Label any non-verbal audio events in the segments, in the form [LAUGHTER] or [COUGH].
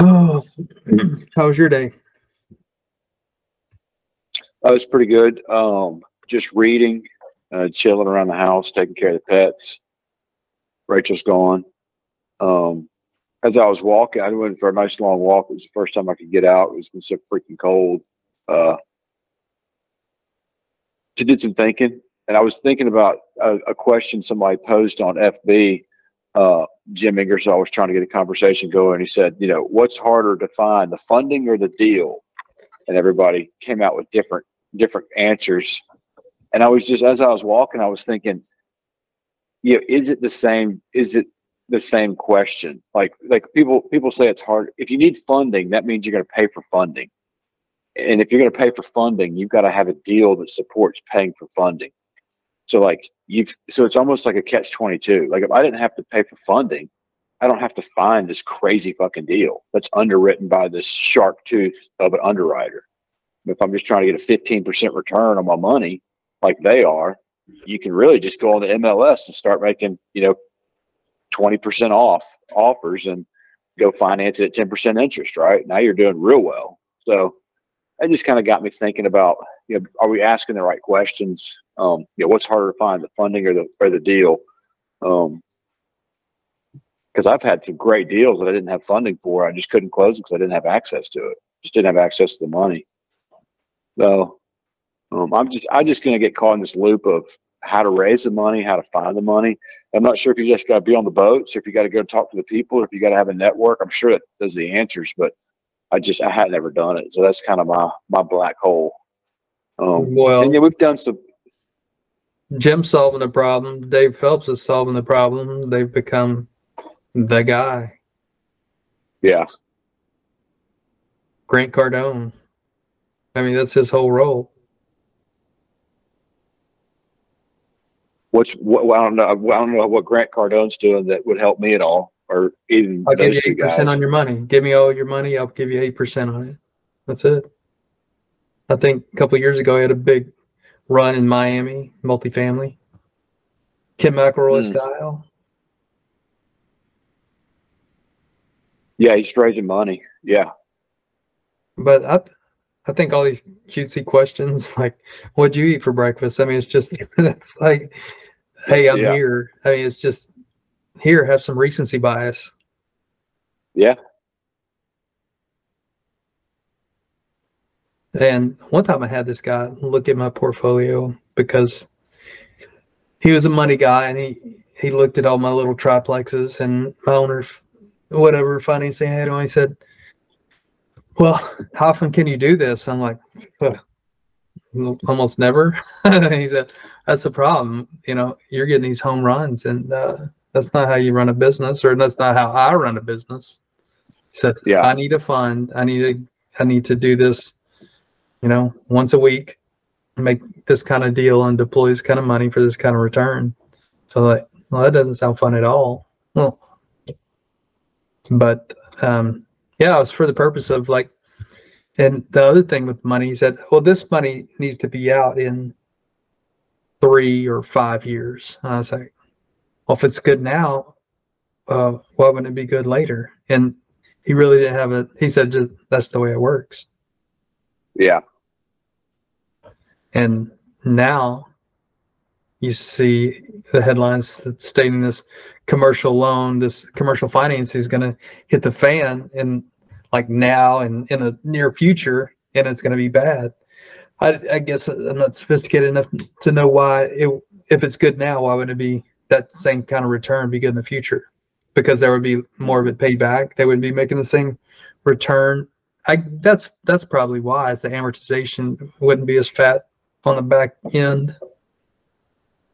Oh, [SIGHS] how was your day? That was pretty good. Um, just reading, uh, chilling around the house, taking care of the pets. Rachel's gone. Um, as I was walking, I went for a nice long walk. It was the first time I could get out. It was been so freaking cold. Uh, did some thinking, and I was thinking about a, a question somebody posed on FB. Uh, Jim Ingersoll was trying to get a conversation going. He said, "You know, what's harder to find, the funding or the deal?" And everybody came out with different different answers. And I was just as I was walking, I was thinking, "Yeah, is it the same? Is it the same question? Like like people people say it's hard. If you need funding, that means you're going to pay for funding." And if you're going to pay for funding, you've got to have a deal that supports paying for funding. So like you, so it's almost like a catch twenty two. Like if I didn't have to pay for funding, I don't have to find this crazy fucking deal that's underwritten by this shark tooth of an underwriter. If I'm just trying to get a fifteen percent return on my money, like they are, you can really just go on the MLS and start making you know twenty percent off offers and go finance it at ten percent interest. Right now, you're doing real well. So that just kind of got me thinking about you know are we asking the right questions um, you know, what's harder to find, the funding or the or the deal? Um, because I've had some great deals that I didn't have funding for. I just couldn't close because I didn't have access to it. Just didn't have access to the money. So um, I'm just I'm just gonna get caught in this loop of how to raise the money, how to find the money. I'm not sure if you just got to be on the boats, or if you got to go talk to the people, or if you got to have a network. I'm sure that does the answers, but I just I had never done it, so that's kind of my my black hole. Um, well, and yeah, we've done some Jim solving the problem. Dave Phelps is solving the problem. They've become the guy. Yeah. Grant Cardone. I mean, that's his whole role. Which what, well, I don't know. I don't know what Grant Cardone's doing that would help me at all, or even I'll give you eight percent on your money. Give me all your money. I'll give you eight percent on it. That's it. I think a couple years ago, I had a big run in Miami, multifamily, Ken McElroy mm. style. Yeah, he's raising money. Yeah. But I, I think all these cutesy questions [LAUGHS] like, "What'd you eat for breakfast?" I mean, it's just [LAUGHS] that's like, "Hey, I'm yeah. here." I mean, it's just here. Have some recency bias. Yeah, And one time I had this guy look at my portfolio because he was a money guy and he, he looked at all my little triplexes and my owner's whatever financing I had on. He said, Well, how often can you do this? I'm like, almost never. [LAUGHS] he said, That's a problem. You know, you're getting these home runs and uh, that's not how you run a business or that's not how I run a business. He said, Yeah, I need a fund. I need to I need to do this you know, once a week, make this kind of deal and deploy this kind of money for this kind of return. So like, well, that doesn't sound fun at all. Well, but um, yeah, it was for the purpose of like, and the other thing with money, he said, well, this money needs to be out in three or five years. And I was like, well, if it's good now, uh, why wouldn't it be good later? And he really didn't have it. He said, just that's the way it works. Yeah. And now you see the headlines stating this commercial loan, this commercial financing is going to hit the fan in like now and in the near future, and it's going to be bad. I, I, guess I'm not sophisticated enough to know why it, if it's good now, why would it be that same kind of return be good in the future? Because there would be more of it paid back. They wouldn't be making the same return I that's that's probably why is the amortization wouldn't be as fat on the back end,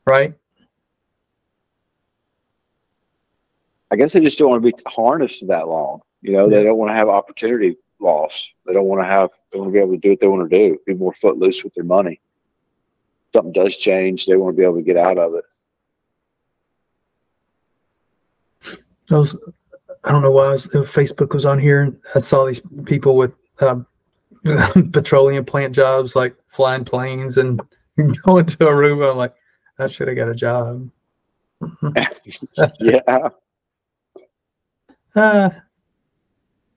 right? I guess they just don't want to be harnessed that long. You know, yeah. they don't want to have opportunity loss. They don't want to have. They want to be able to do what they want to do. Be more footloose with their money. Something does change. They want to be able to get out of it. Those I don't know why was, Facebook was on here and I saw these people with um, [LAUGHS] petroleum plant jobs like flying planes and [LAUGHS] going to Aruba. I'm like, I should have got a job. [LAUGHS] yeah. Uh,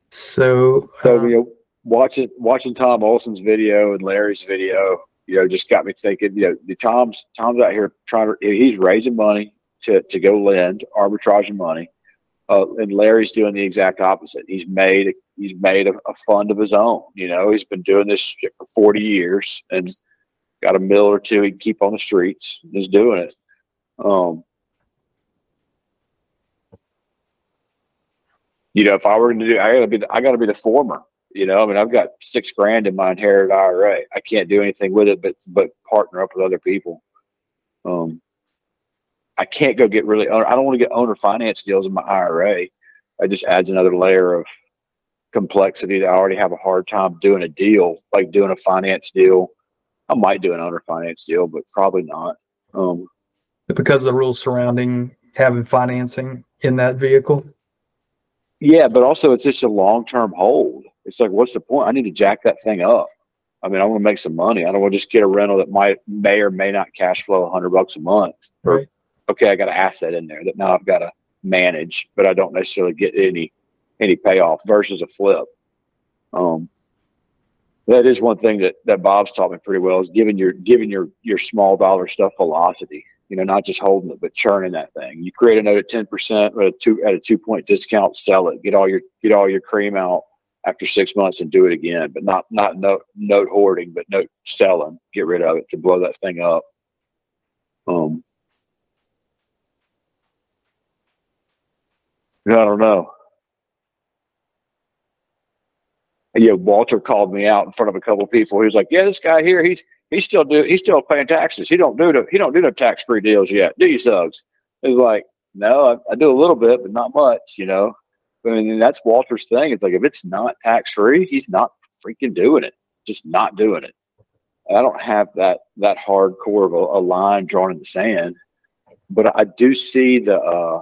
So, So uh, you know, watching watching Tom Olson's video and Larry's video, you know, just got me thinking. You know, the Tom's Tom's out here trying to he's raising money to to go lend, arbitraging money, uh, and Larry's doing the exact opposite. He's made he's made a, a fund of his own. You know, he's been doing this shit for forty years and got a mill or two he can keep on the streets. He's doing it. Um, you know, if I were going to do, I gotta be, the, I gotta be the former. You know, I mean, I've got six grand in my inherited IRA. I can't do anything with it, but but partner up with other people. Um, I can't go get really. I don't want to get owner finance deals in my IRA. It just adds another layer of complexity that I already have a hard time doing a deal, like doing a finance deal. I might do an owner finance deal, but probably not. Um, because of the rules surrounding having financing in that vehicle. Yeah, but also it's just a long term hold. It's like, what's the point? I need to jack that thing up. I mean, I want to make some money. I don't want to just get a rental that might may or may not cash flow a hundred bucks a month. Or, Right. Okay, I got an asset in there that now I've got to manage, but I don't necessarily get any any payoff versus a flip. Um, that is one thing that that Bob's taught me pretty well is giving your giving your your small dollar stuff velocity. You know, not just holding it, but churning that thing. You create a note at ten percent at a two at a two point discount, sell it, get all your get all your cream out after six months and do it again. But not not note note hoarding, but note selling. Get rid of it to blow that thing up. Um, I don't know. Yeah, Walter called me out in front of a couple of people. He was like, "Yeah, this guy here, he's he's still do he's still paying taxes. He don't do the he don't do no tax free deals yet, do you, Suggs?" It was like, "No, I, I do a little bit, but not much, you know." I mean, that's Walter's thing. It's like if it's not tax free, he's not freaking doing it. Just not doing it. I don't have that that hardcore of a, a line drawn in the sand, but I do see the. uh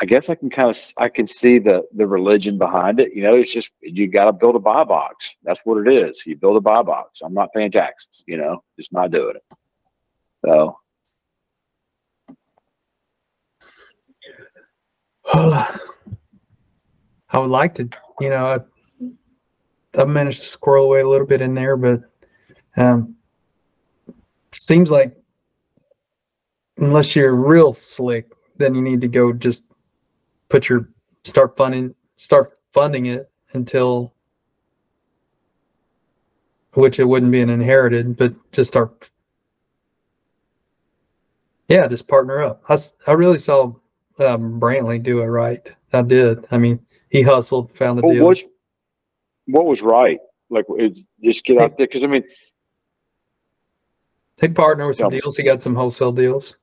I guess I can kind of I can see the the religion behind it. You know, it's just you got to build a buy box. That's what it is. You build a buy box. I'm not paying taxes. You know, just not doing it. So [SIGHS] I would like to, you know, I, I've managed to squirrel away a little bit in there, but um, seems like unless you're real slick, then you need to go just put your start funding start funding it until which it wouldn't be an inherited, but just start. Yeah, just partner up. I, I really saw um, Brantley do it right. I did. I mean, he hustled, found the what deal. was what was right? Like it's just get out there because I mean, He partnered with some deals. He got some wholesale deals.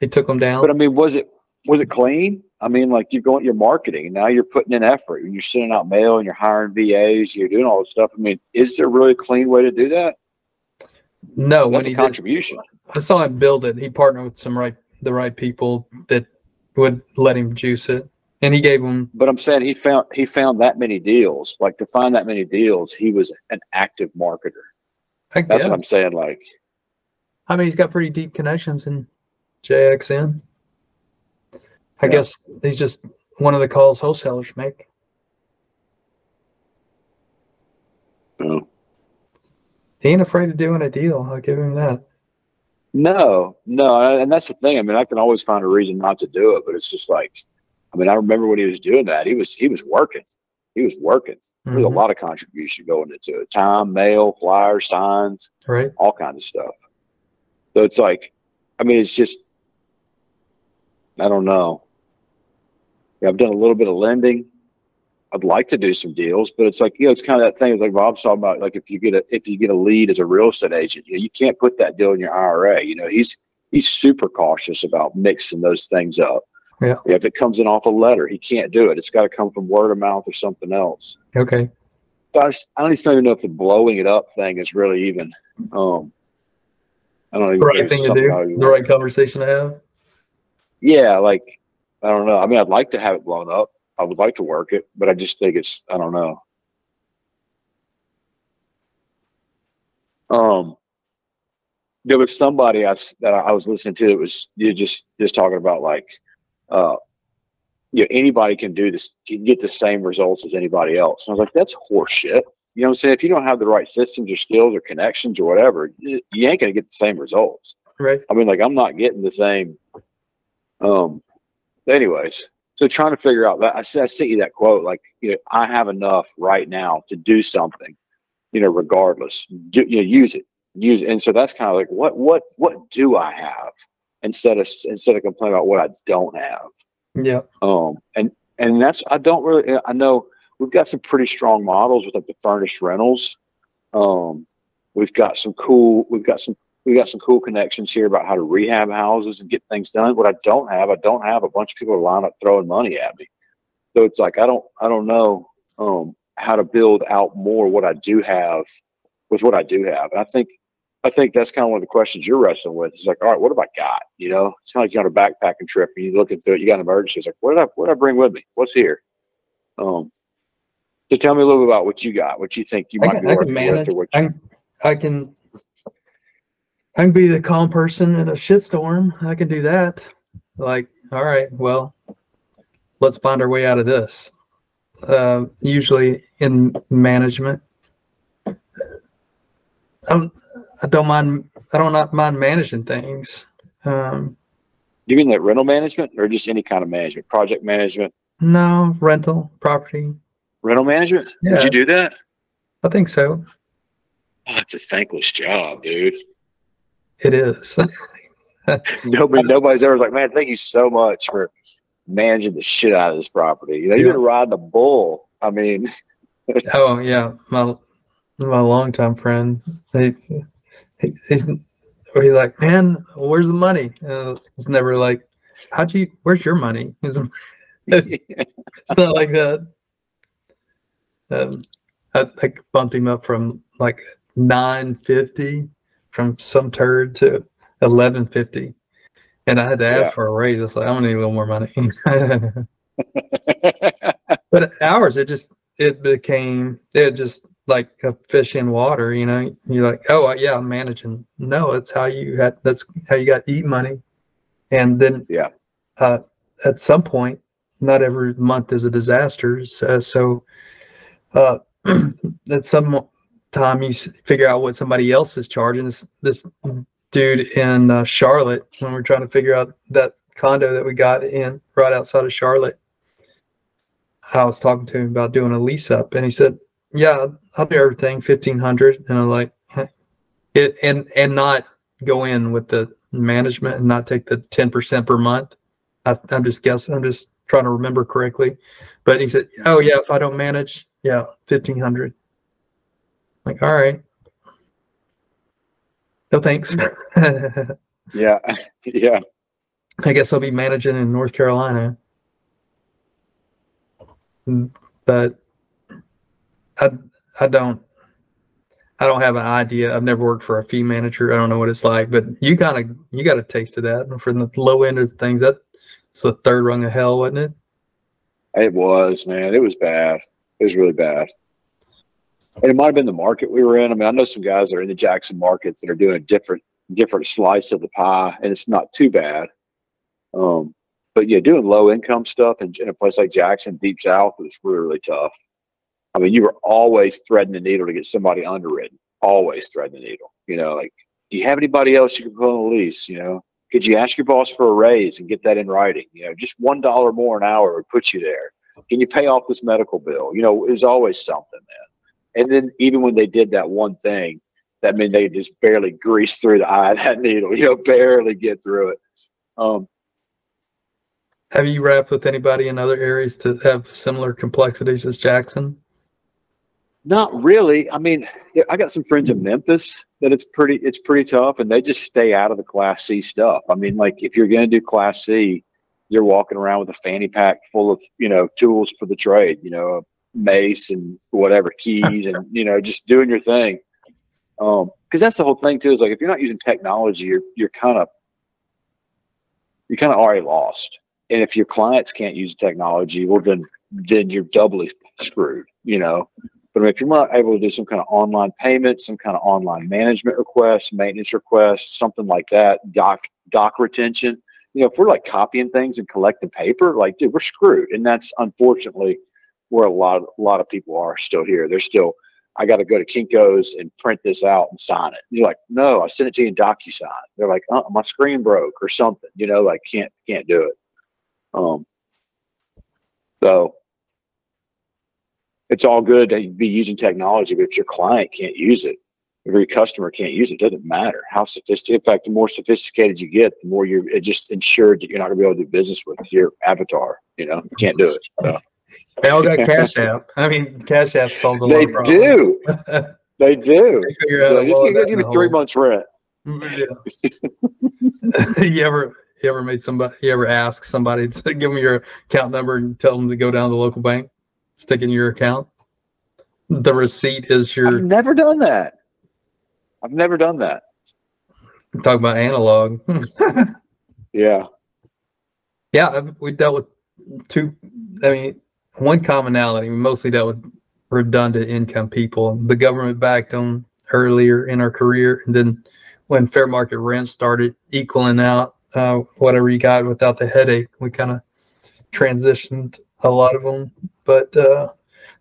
He took them down. but I mean, was it was it clean? I mean, like you're going, you're marketing now. You're putting in effort. and You're sending out mail and you're hiring VAs. You're doing all this stuff. I mean, is there really a clean way to do that? no, when That's he a did, contribution. I saw him build it. He partnered with some right, the right people that would let him juice it, and he gave them. But I'm saying he found he found that many deals. Like to find that many deals, he was an active marketer. That's what I'm saying. Like, I mean, he's got pretty deep connections in JXN. I Yeah. guess he's just one of the calls wholesalers make. know, He ain't afraid of doing a deal. I'll give him that. no, no, and that's the thing. I mean, I can always find a reason not to do it, but it's just like, I mean, I remember when he was doing that, he was he was working. He was working. There was a Mhm. lot of contribution going into it: time, mail, flyers, signs, Right? all kinds of stuff. So it's like, I mean, it's just, I don't know. Yeah, I've done a little bit of lending. I'd like to do some deals, but it's like, you know, it's kind of that thing like Bob's talking about. Like if you get a if you get a lead as a real estate agent, you know, you can't put that deal in your IRA. You know, he's he's super cautious about mixing those things up. Yeah. If it comes in off a letter, he can't do it. It's got to come from word of mouth or something else. Okay. But I, just, I don't even know if the blowing it up thing is really even. Um, I don't even. The know right thing to do. The right conversation to have. Yeah, like I don't know. I mean, I'd like to have it blown up. I would like to work it, but I just think it's. I don't know. Um, there was somebody I that I was listening to that was you just just talking about like, uh, you know, anybody can do this. You can get the same results as anybody else. And I was like, that's horseshit. You know what I'm saying? If you don't have the right systems or skills or connections or whatever, you, you ain't going to get the same results. Right. I mean, like I'm not getting the same. Um. Anyways, so trying to figure out that I said I sent you that quote. Like, you know, I have enough right now to do something. You know, regardless, do, you know, use it, use it. And so that's kind of like what what what do I have instead of instead of complaining about what I don't have. Yeah. Um. And and that's I don't really I know we've got some pretty strong models with like the furnished rentals. Um. We've got some cool. We've got some we got some cool connections here about how to rehab houses and get things done. What I don't have, I don't have a bunch of people line up throwing money at me. So it's like I don't I don't know um, how to build out more what I do have with what I do have. And I think I think that's kind of one of the questions you're wrestling with. It's like, all right, what have I got? You know, it's kind of like you're on a backpacking trip and you're looking through it, you got an emergency. It's like, what did I what did I bring with me? What's here? Um so tell me a little bit about what you got, what you think you I might can, be I can with manage. what I, you, I can. I can be the calm person in a shitstorm. I can do that. Like, all right, well, let's find our way out of this. Uh, usually in management, I'm, I don't mind. I don't not mind managing things. Um, you mean like rental management or just any kind of management, project management? no rental property. Rental management? Would Yeah. you do that? I think so. Oh, it's a thankless job, dude. It is. [LAUGHS] Nobody, nobody's ever like, man, thank you so much for managing the shit out of this property. You know, you've Yeah. been riding a bull. I mean, [LAUGHS] Oh yeah, my my longtime friend. He, he he's he's like, man, where's the money? Uh, it's never like, how'd you? Where's your money? It's, [LAUGHS] it's not like that. Um, I, I bumped him up from like nine fifty from some turd to eleven fifty, and I had to ask Yeah. for a raise. I was like, I'm gonna need a little more money. [LAUGHS] But ours, it just it became it just like a fish in water. You know, you're like, oh yeah, I'm managing. No, it's how you had. That's how you got eat money. And then Yeah. uh, at some point, not every month is a disaster. So, so uh, [CLEARS THROAT] at some time, you figure out what somebody else is charging. This this dude in uh, Charlotte, when we're trying to figure out that condo that we got in right outside of Charlotte. I was talking to him about doing a lease up, and he said, "Yeah, I'll do everything fifteen hundred. And I'm like, "It and and not go in with the management and not take the ten percent per month." I, I'm just guessing. I'm just trying to remember correctly. But he said, "Oh yeah, if I don't manage, yeah, fifteen hundred. Like, all right. No thanks. yeah, [LAUGHS] [LAUGHS] yeah. I guess I'll be managing in North Carolina. But I I don't I don't have an idea. I've never worked for a fee manager. I don't know what it's like, but you kind of you got a taste of that. And for the low end of things, that it's the third rung of hell, wasn't it? It was, man. It was bad. It was really bad. And it might have been the market we were in. I mean, I know some guys that are in the Jackson markets that are doing a different different slice of the pie, and it's not too bad. Um, but yeah, doing low income stuff in, in a place like Jackson, deep south, was really tough. I mean, you were always threading the needle to get somebody underwritten. Always threading the needle. You know, like, do you have anybody else you can put on the lease? You know, could you ask your boss for a raise and get that in writing? You know, just one dollar more an hour would put you there. Can you pay off this medical bill? You know, there's always something, man. And then even when they did that one thing, that meant they just barely grease through the eye of that [LAUGHS] needle. You know, barely get through it. Um, Have you wrapped with anybody in other areas to have similar complexities as Jackson? Not really. I mean, I got some friends in Memphis that it's pretty it's pretty tough, and they just stay out of the Class C stuff. I mean, like if you're going to do Class C, you're walking around with a fanny pack full of you know tools for the trade. You know, mace and whatever keys, and you know just doing your thing. Um, because that's the whole thing too. Is like if you're not using technology, you're you're kind of you're kind of already lost. And if your clients can't use technology, well then then you're doubly screwed. You know. But if you're not able to do some kind of online payment, some kind of online management request, maintenance request, something like that, doc doc retention, you know, if we're like copying things and collecting paper, like, dude, we're screwed. And that's unfortunately where a lot, of, a lot of people are still here. They're still, I got to go to Kinko's and print this out and sign it. And you're like, no, I sent it to you in DocuSign. They're like, oh, my screen broke or something, you know, like can't, can't do it. Um, so it's all good to be using technology, but if your client can't use it, if your customer can't use it, it doesn't matter how sophisticated. In fact, the more sophisticated you get, the more you're just ensured that you're not going to be able to do business with your avatar. You know, you can't do it. So. They all got [LAUGHS] Cash App. I mean, Cash App solves a lot They of problems. do. They [LAUGHS] do. They figure out So a just give, me three hole. months rent. Yeah. [LAUGHS] you ever you ever made somebody you ever ask somebody to give them your account number and tell them to go down to the local bank, stick in your account? The receipt is your I've never done that. I've never done that. talk about analog. Yeah. yeah, we dealt with two. I mean, one commonality. We mostly dealt with redundant income people. The government backed them earlier in our career, and then when fair market rent started equaling out uh, whatever you got without the headache, we kind of transitioned a lot of them. But uh,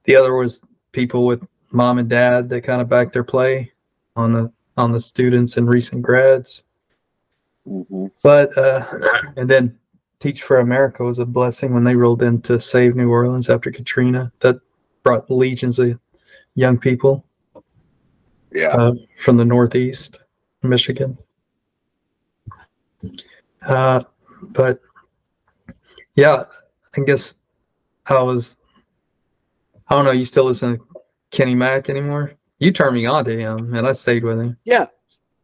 the other was people with mom and dad that kind of backed their play on the on the students and recent grads. hmm But uh, and then Teach for America was a blessing when they rolled in to save New Orleans after Katrina. That brought legions of young people Yeah. uh, from the Northeast, Michigan. Uh, but yeah, I guess I was. I don't know. You still listen to Kenny Mack anymore? You turned me on to him, and I stayed with him. Yeah,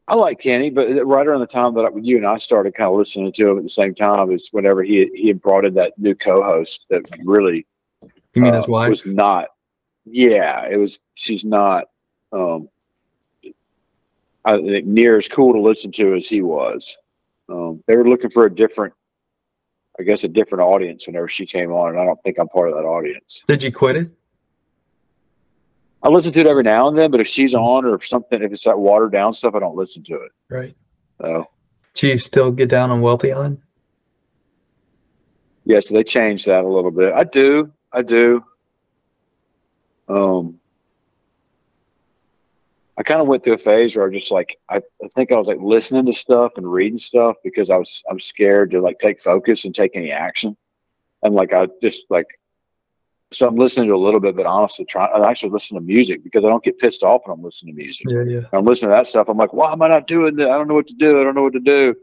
I like Kenny, but right around the time that I, you and I started kind of listening to him at the same time is whenever he he had brought in that new co-host that really You mean uh, his wife? was not. Yeah, it was. She's not. Um, I think near as cool to listen to as he was. Um, they were looking for a different, I guess, a different audience whenever she came on, and I don't think I'm part of that audience. Did you quit it? I listen to it every now and then, but if she's on or if something, if it's that watered down stuff, I don't listen to it. Right. So Do you still get down on Wealthy on? yeah, so they changed that a little bit. I do, I do. Um, I kind of went through a phase where I just like I, I think I was like listening to stuff and reading stuff because I was I'm scared to like take focus and take any action, and like I just like so I'm listening to a little bit, but honestly, try I actually listen to music because I don't get pissed off when I'm listening to music. Yeah, yeah. I'm listening to that stuff. I'm like, why am I not doing that? I don't know what to do. I don't know what to do.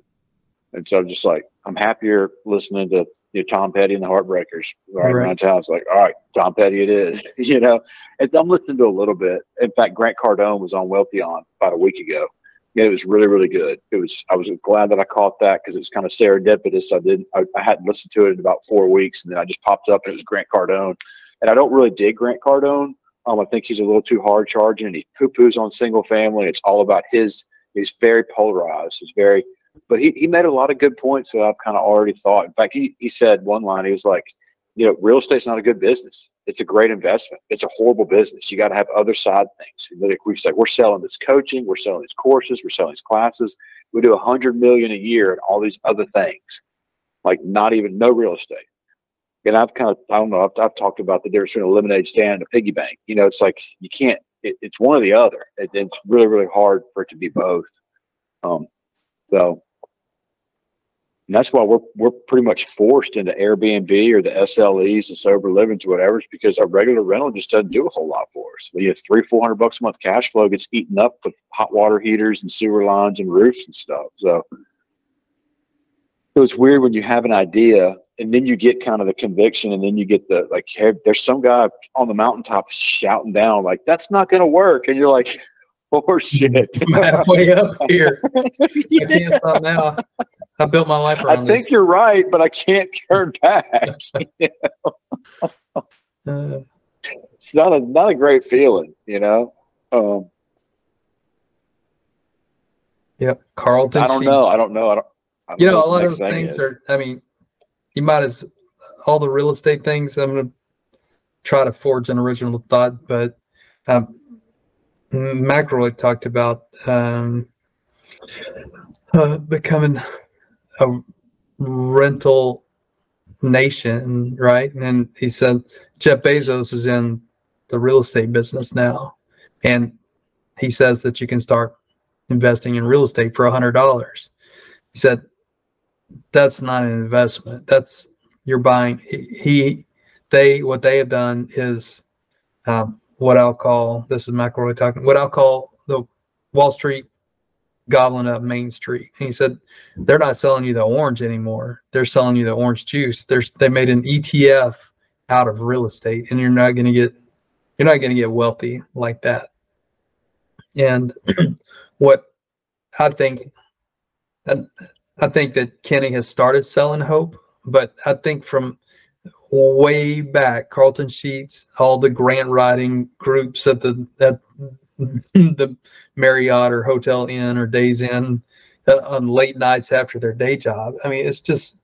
And so I'm just like, I'm happier listening to you know, Tom Petty and the Heartbreakers right, Right. around town. It's like, all right, Tom Petty it is, [LAUGHS] you know. And I'm listening to a little bit. In fact, Grant Cardone was on Wealthy on about a week ago. Yeah, it was really, really good. It was. I was glad that I caught that because it's kind of serendipitous. I didn't. I, I hadn't listened to it in about four weeks, and then I just popped up and it was Grant Cardone. And I don't really dig Grant Cardone. Um, I think he's a little too hard charging, and he poo poos on single family. It's all about his. He's very polarized. He's very, but he, he made a lot of good points that I've kind of already thought. In fact, he, he said one line. He was like, you know, real estate's not a good business. It's a great investment. It's a horrible business. You got to have other side things. And Like we said, we're selling this coaching, we're selling these courses, we're selling these classes. We do a hundred million a year and all these other things, like not even no real estate. And I've kind of, I don't know, I've, I've talked about the difference between a lemonade stand and a piggy bank. You know, it's like you can't, it, it's one or the other. It, it's really, really hard for it to be both. Um, so, that's why we're we're pretty much forced into Airbnb or the SLEs, the sober livings, or whatever, because our regular rental just doesn't do a whole lot for us. We have three, four hundred bucks a month cash flow gets eaten up with hot water heaters and sewer lines and roofs and stuff. So, so it's weird when you have an idea and then you get kind of the conviction and then you get the like hey, there's some guy on the mountaintop shouting down like that's not going to work and you're like oh [LAUGHS] shit I'm halfway up here. [LAUGHS] I can't stop now. I built my life I around think you're right, but I can't turn back. [LAUGHS] this. Uh, it's not a not a great feeling, you know. Um, yep. Carleton. I don't know. I don't know. I don't. You know, what a lot of those things is. are. I mean, you might as all the real estate things. I'm gonna try to forge an original thought, but um, McElroy talked about um, uh, becoming a rental nation, right? And he said Jeff Bezos is in the real estate business now, and he says that you can start investing in real estate for a hundred dollars. He said that's not an investment. That's you're buying. He, they, what they have done is um, what I'll call this is McElroy talking. What I'll call the Wall Street gobbling up Main Street. And he said they're not selling you the orange anymore. They're selling you the orange juice. There's they made an ETF out of real estate, and you're not going to get you're not going to get wealthy like that. And [CLEARS THROAT] what I think, I, I think that Kenny has started selling hope, but I think from way back, Carleton Sheets, all the grant writing groups at the at the Marriott or Hotel Inn or Days Inn uh, on late nights after their day job. I mean, it's just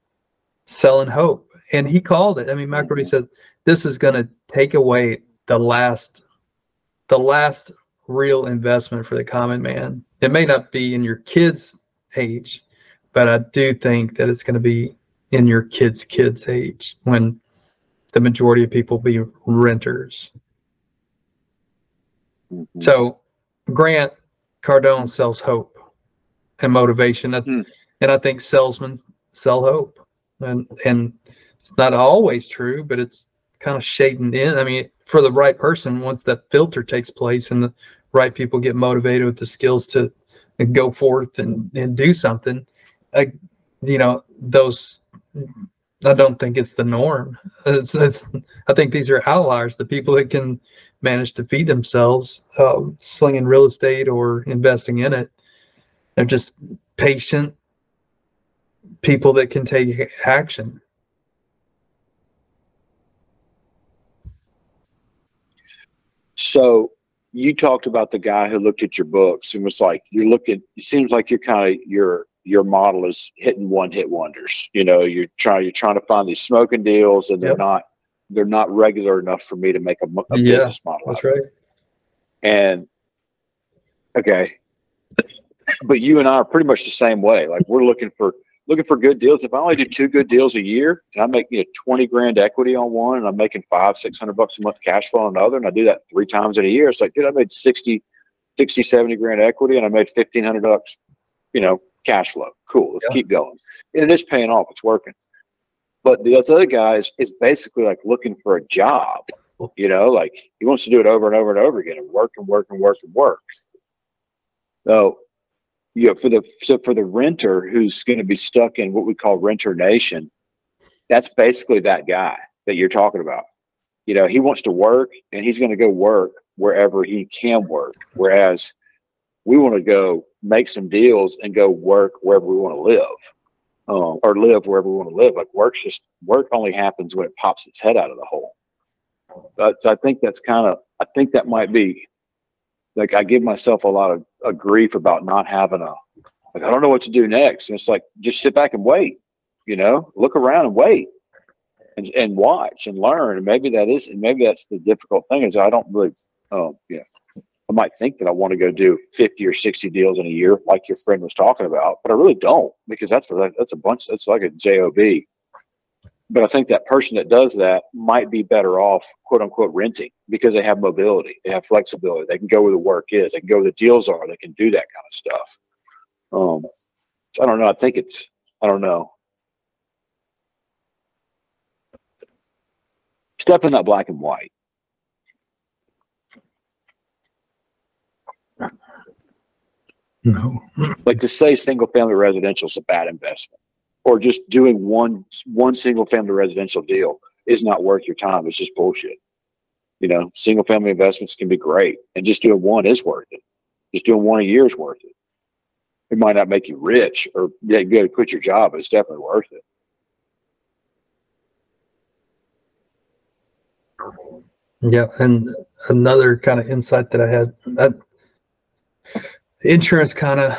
selling hope. And he called it. I mean, McElroy said this is going to take away the last, the last real investment for the common man. It may not be in your kids' age, but I do think that it's going to be in your kids' kids' age when the majority of people be renters. Mm-hmm. So Grant Cardone sells hope and motivation, mm. and I think salesmen sell hope, and and it's not always true, but it's kind of shading in. I mean, for the right person, once that filter takes place and the right people get motivated with the skills to go forth and, and do something, I, you know, those I don't think it's the norm. It's, it's, I think these are outliers. The people that can manage to feed themselves uh, slinging real estate or investing in it, they're just patient people that can take action. So you talked about the guy who looked at your books and was like, you're looking, it seems like you're kind of, you're your model is hitting one hit wonders. You know, you're trying you're trying to find these smoking deals, and they're yep. not they're not regular enough for me to make a, a yeah, business model. That's right. And okay, but you and I are pretty much the same way. Like we're looking for looking for good deals. If I only do two good deals a year, and I make you know twenty grand equity on one, and I'm making five six hundred bucks a month cash flow on another, and I do that three times in a year, it's like, dude, I made 60, 60 70 grand equity, and I made fifteen hundred bucks, you know, cash flow. Cool. Let's yeah. keep going. And it's paying off. It's working. But the other guy is, is basically like looking for a job. You know, like he wants to do it over and over and over again and work and work and work and work. So, you know, for the so for the renter who's going to be stuck in what we call renter nation, that's basically that guy that you're talking about. You know, he wants to work and he's going to go work wherever he can work. Whereas we want to go make some deals and go work wherever we want to live, um, or live wherever we want to live. Like work's just work only happens when it pops its head out of the hole. But I think that's kind of I think that might be like I give myself a lot of a grief about not having a like I don't know what to do next. And it's like just sit back and wait, you know, look around and wait. And, and watch and learn. And maybe that is, and maybe that's the difficult thing is I don't really, um, yeah, I might think that I want to go do 50 or 60 deals in a year, like your friend was talking about, but I really don't because that's a, that's a bunch, that's like a job. But I think that person that does that might be better off, quote unquote, renting because they have mobility, they have flexibility, they can go where the work is, they can go where the deals are, they can do that kind of stuff. Um, so I don't know. I think it's, I don't know. Step in that black and white. No. like to say single family residential is a bad investment or just doing one one single family residential deal is not worth your time. It's just bullshit. You know, single family investments can be great and just doing one is worth it. Just doing one a year is worth it. It might not make you rich or yeah, you to quit your job, but it's definitely worth it. Yeah, and another kind of insight that I had that insurance kind of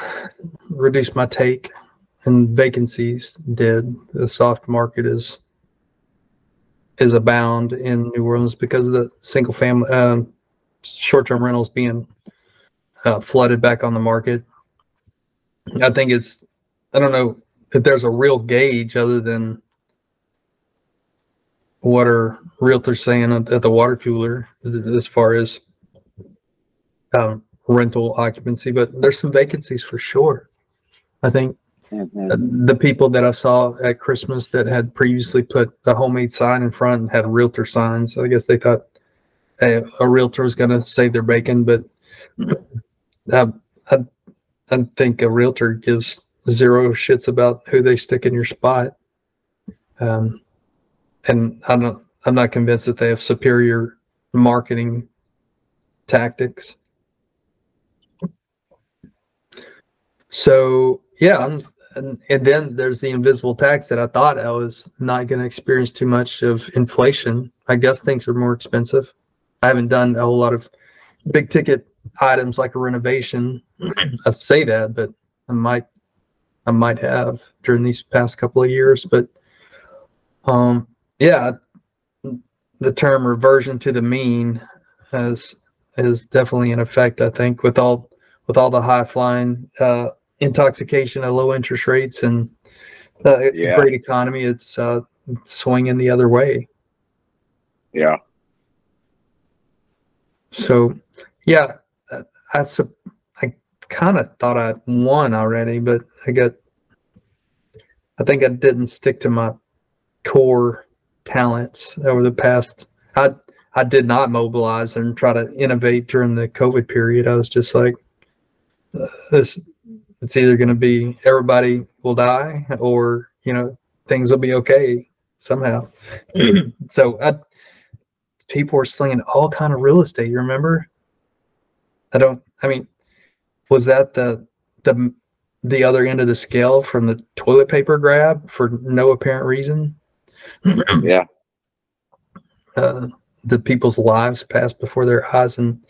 reduced my take and vacancies did. The soft market is is abound in new orleans because of the single family uh, short-term rentals being uh, flooded back on the market. I think it's i don't know if there's a real gauge other than what are realtors saying at the water cooler as far as um, rental occupancy, but there's some vacancies for sure. I think Mhm. the people that I saw at Christmas that had previously put a homemade sign in front and had realtor signs, I guess they thought a, a realtor was going to save their bacon, but [CLEARS THROAT] I, I, I think a realtor gives zero shits about who they stick in your spot. Um, and I don't, I'm not convinced that they have superior marketing tactics. So yeah, and, and then there's the invisible tax that I thought I was not going to experience too much of inflation. I guess things are more expensive. I haven't done a whole lot of big ticket items like a renovation. [CLEARS THROAT] I say that, but I might, I might have during these past couple of years. But, um, yeah, the term reversion to the mean has is definitely in effect. I think with all with all the high flying uh, intoxication of low interest rates and uh, Yeah. great economy, it's uh, swinging the other way. Yeah. So, yeah, uh, I sup- I kind of thought I won already, but I got. I think I didn't stick to my core talents over the past. I I did not mobilize and try to innovate during the COVID period. I was just like, uh, this. It's either going to be everybody will die, or you know things will be okay somehow. [CLEARS THROAT] so I people were slinging all kind of real estate. You remember? I don't. I mean, was that the the the other end of the scale from the toilet paper grab for no apparent reason? [CLEARS THROAT] Yeah. Uh, the people's lives passed before their eyes and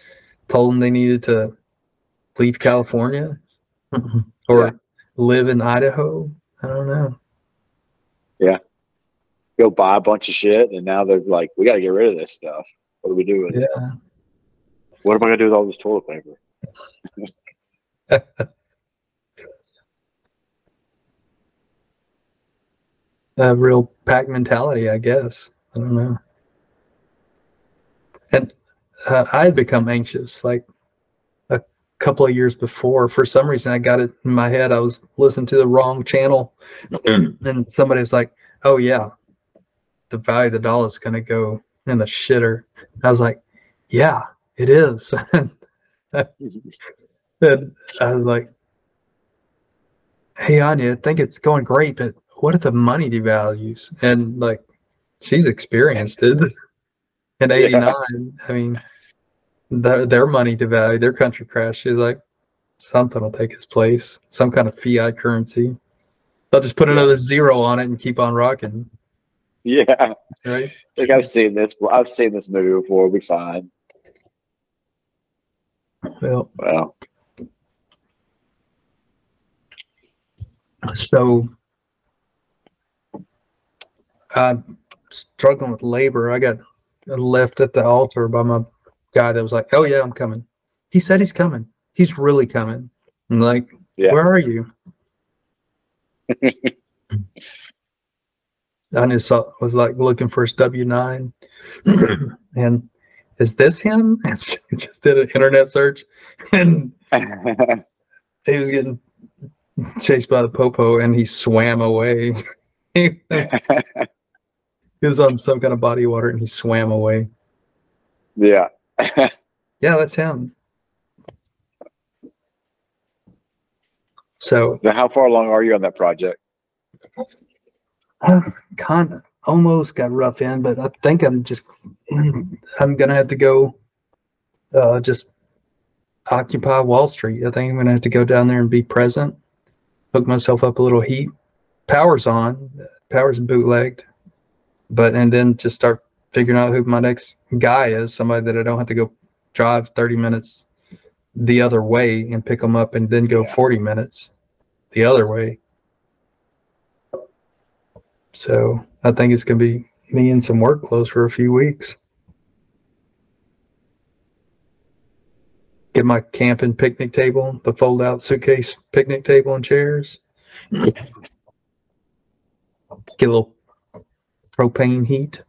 told them they needed to leave California or Yeah. live in Idaho. I don't know. Yeah. Go buy a bunch of shit, and now they're like, we got to get rid of this stuff. What are we doing? Yeah. What am I going to do with all this toilet paper? [LAUGHS] a real pack mentality, I guess. I don't know. And uh, I had become anxious like couple of years before. For some reason, I got it in my head. I was listening to the wrong channel, and somebody's like, "Oh yeah, the value of the dollar is going to go in the shitter." I was like, "Yeah, it is." [LAUGHS] and I was like, "Hey Anya, I think it's going great, but what if the money devalues?" And like, she's experienced it. [LAUGHS] In '89, I mean, their their money devalued, their country crashed. She's like, something will take its place, some kind of fiat currency. They'll just put another zero on it and keep on rocking, yeah. Right? think I've seen this. I've seen this movie before. Be fine. Well, Well, so I'm struggling with labor. I got left at the altar by my guy that was like, "Oh yeah, I'm coming." He said he's coming. He's really coming. I'm like, Yeah. "Where are you?" [LAUGHS] I just saw, was like looking for his W nine, [CLEARS THROAT] and is this him? [LAUGHS] just did an internet search, [LAUGHS] and he was getting chased by the popo, and he swam away. he was on some kind of body water, and he swam away. yeah. [LAUGHS] Yeah, that's him. So so how far along are you on that project? [SIGHS] I kind of almost got rough in, but I think I'm just [CLEARS THROAT] I'm gonna have to go uh just occupy Wall Street. I think I'm gonna have to go down there and be present, hook myself up a little heat. Power's on, power's bootlegged, but and then just start figuring out who my next guy is, somebody that I don't have to go drive 30 minutes the other way and pick them up and then go Yeah. 40 minutes the other way. So I think it's gonna be me in some work clothes for a few weeks. Get my camping picnic table, the fold out suitcase picnic table and chairs. [COUGHS] get a little propane heat,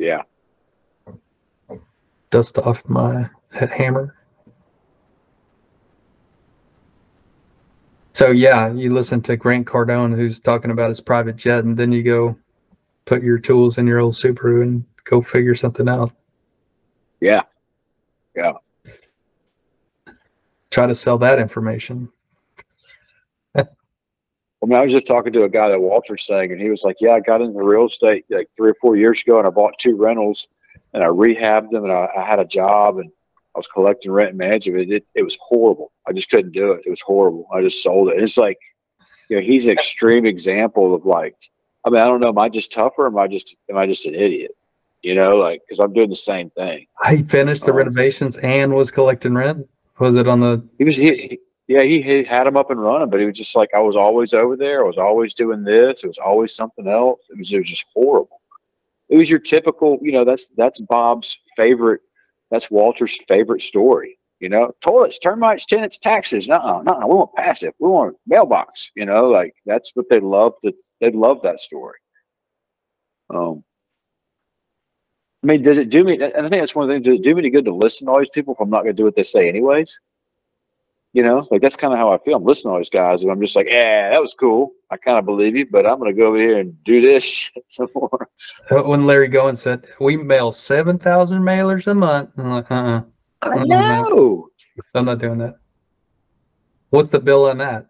Yeah. dust off my hammer. So yeah, you listen to Grant Cardone, who's talking about his private jet, and then you go put your tools in your old Subaru and go figure something out. Yeah. Yeah. Try to sell that information. I mean, I was just talking to a guy that Walter's saying, and he was like, "Yeah, I got into real estate like three or four years ago, and I bought two rentals, and I rehabbed them, and I, I had a job, and I was collecting rent and managing it. it. It was horrible. I just couldn't do it. It was horrible. I just sold it. And it's like, you know, he's an extreme example of like, I mean, I don't know, am I just tougher? Or am I just am I just an idiot? You know, like because I'm doing the same thing. He finished the Oh. renovations and was collecting rent. Was it on the? He was he, he- yeah, he, he had them up and running, but he was just like I was always over there. I was always doing this. It was always something else. It was, it was just horrible. It was your typical, you know, that's that's Bob's favorite. That's Walter's favorite story. You know, toilets, termites, tenants, taxes. No, no, we want passive. We want mailbox. You know, like that's what they love. That they love that story. Um, I mean, does it do me? And I think that's one of the things. Does it do me any good to listen to all these people if I'm not going to do what they say anyways? You know, like that's kind of how I feel. I'm listening to all these guys, and I'm just like, yeah, that was cool. I kind of believe you, but I'm going to go over here and do this [LAUGHS] shit some more. When Larry Goins said we mail seven thousand mailers a month, I'm like, uh-uh, I know. I'm not doing that. What's the bill on that?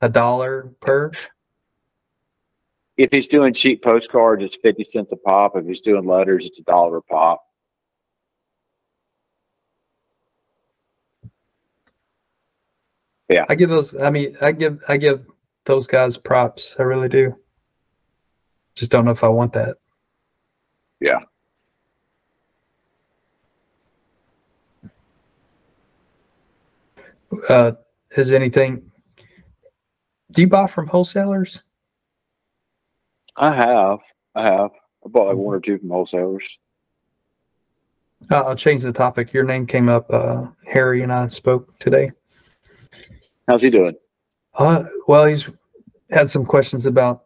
A dollar per? If he's doing cheap postcards, it's fifty cents a pop. If he's doing letters, it's a dollar a pop. I give those. I mean, I give I give those guys props. I really do. Just don't know if I want that. Yeah. Uh, is anything? Do you buy from wholesalers? I have, I have. I bought like one or two from wholesalers. Uh, I'll change the topic. Your name came up. Uh, Harry and I spoke today. How's he doing? Uh, well, he's had some questions about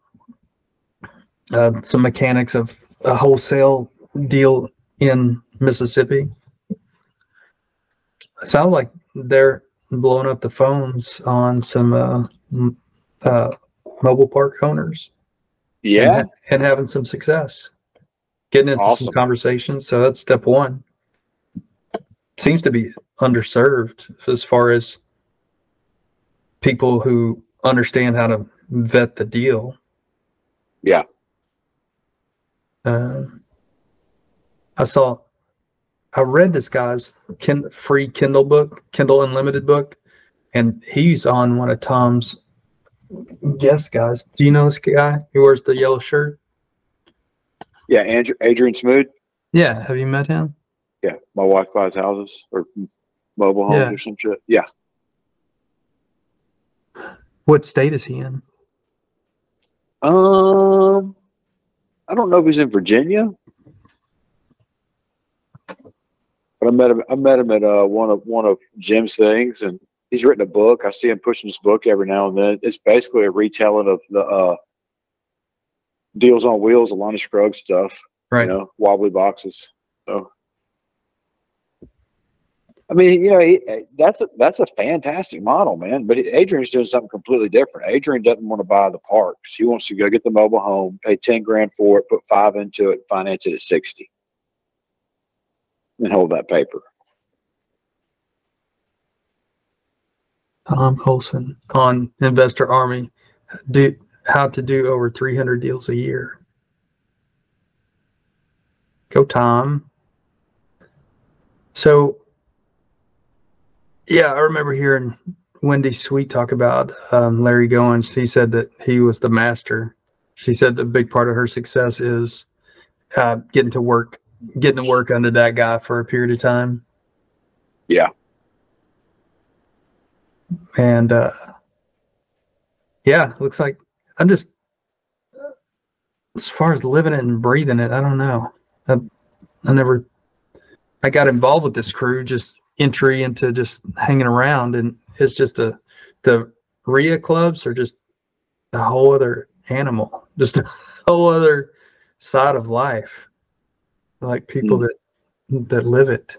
uh, some mechanics of a wholesale deal in Mississippi. It sounds like they're blowing up the phones on some uh, uh, mobile park owners Yeah, and, and having some success, getting into Awesome. some conversations. So that's step one. Seems to be underserved as far as people who understand how to vet the deal. Yeah. Um, I saw, I read this guy's kin, free Kindle book, Kindle Unlimited book, and he's on one of Tom's guest guys. Do you know this guy who wears the yellow shirt? yeah. Andrew, Adrian Smoot. Yeah, have you met him? Yeah, my wife buys houses or mobile homes Yeah. or some shit. Yeah. What state is he in? Um, I don't know if he's in Virginia, but I met him. I met him at uh, one of one of Jim's things, and he's written a book. I see him pushing his book every now and then. It's basically a retelling of the uh, deals on wheels, Lonnie Scruggs stuff. Right. You know, wobbly boxes. So, I mean, you know, he, that's a that's a fantastic model, man. But Adrian's doing something completely different. Adrian doesn't want to buy the parks. He wants to go get the mobile home, pay ten grand for it, put five into it, finance it at sixty, and hold that paper. Tom Olson on Investor Army. Do how to do over 300 deals a year. Go Tom. So, yeah, I remember hearing Wendy Sweet talk about um, Larry Goins. He said that he was the master. She said the big part of her success is uh, getting to work, getting to work under that guy for a period of time. Yeah. And uh, yeah, looks like I'm just as far as living it and breathing it. I don't know. I, I never. I got involved with this crew, just entry into just hanging around, and it's just a the REIA clubs are just a whole other animal, [LAUGHS] just a whole other side of life. Like people Mm. that that live it.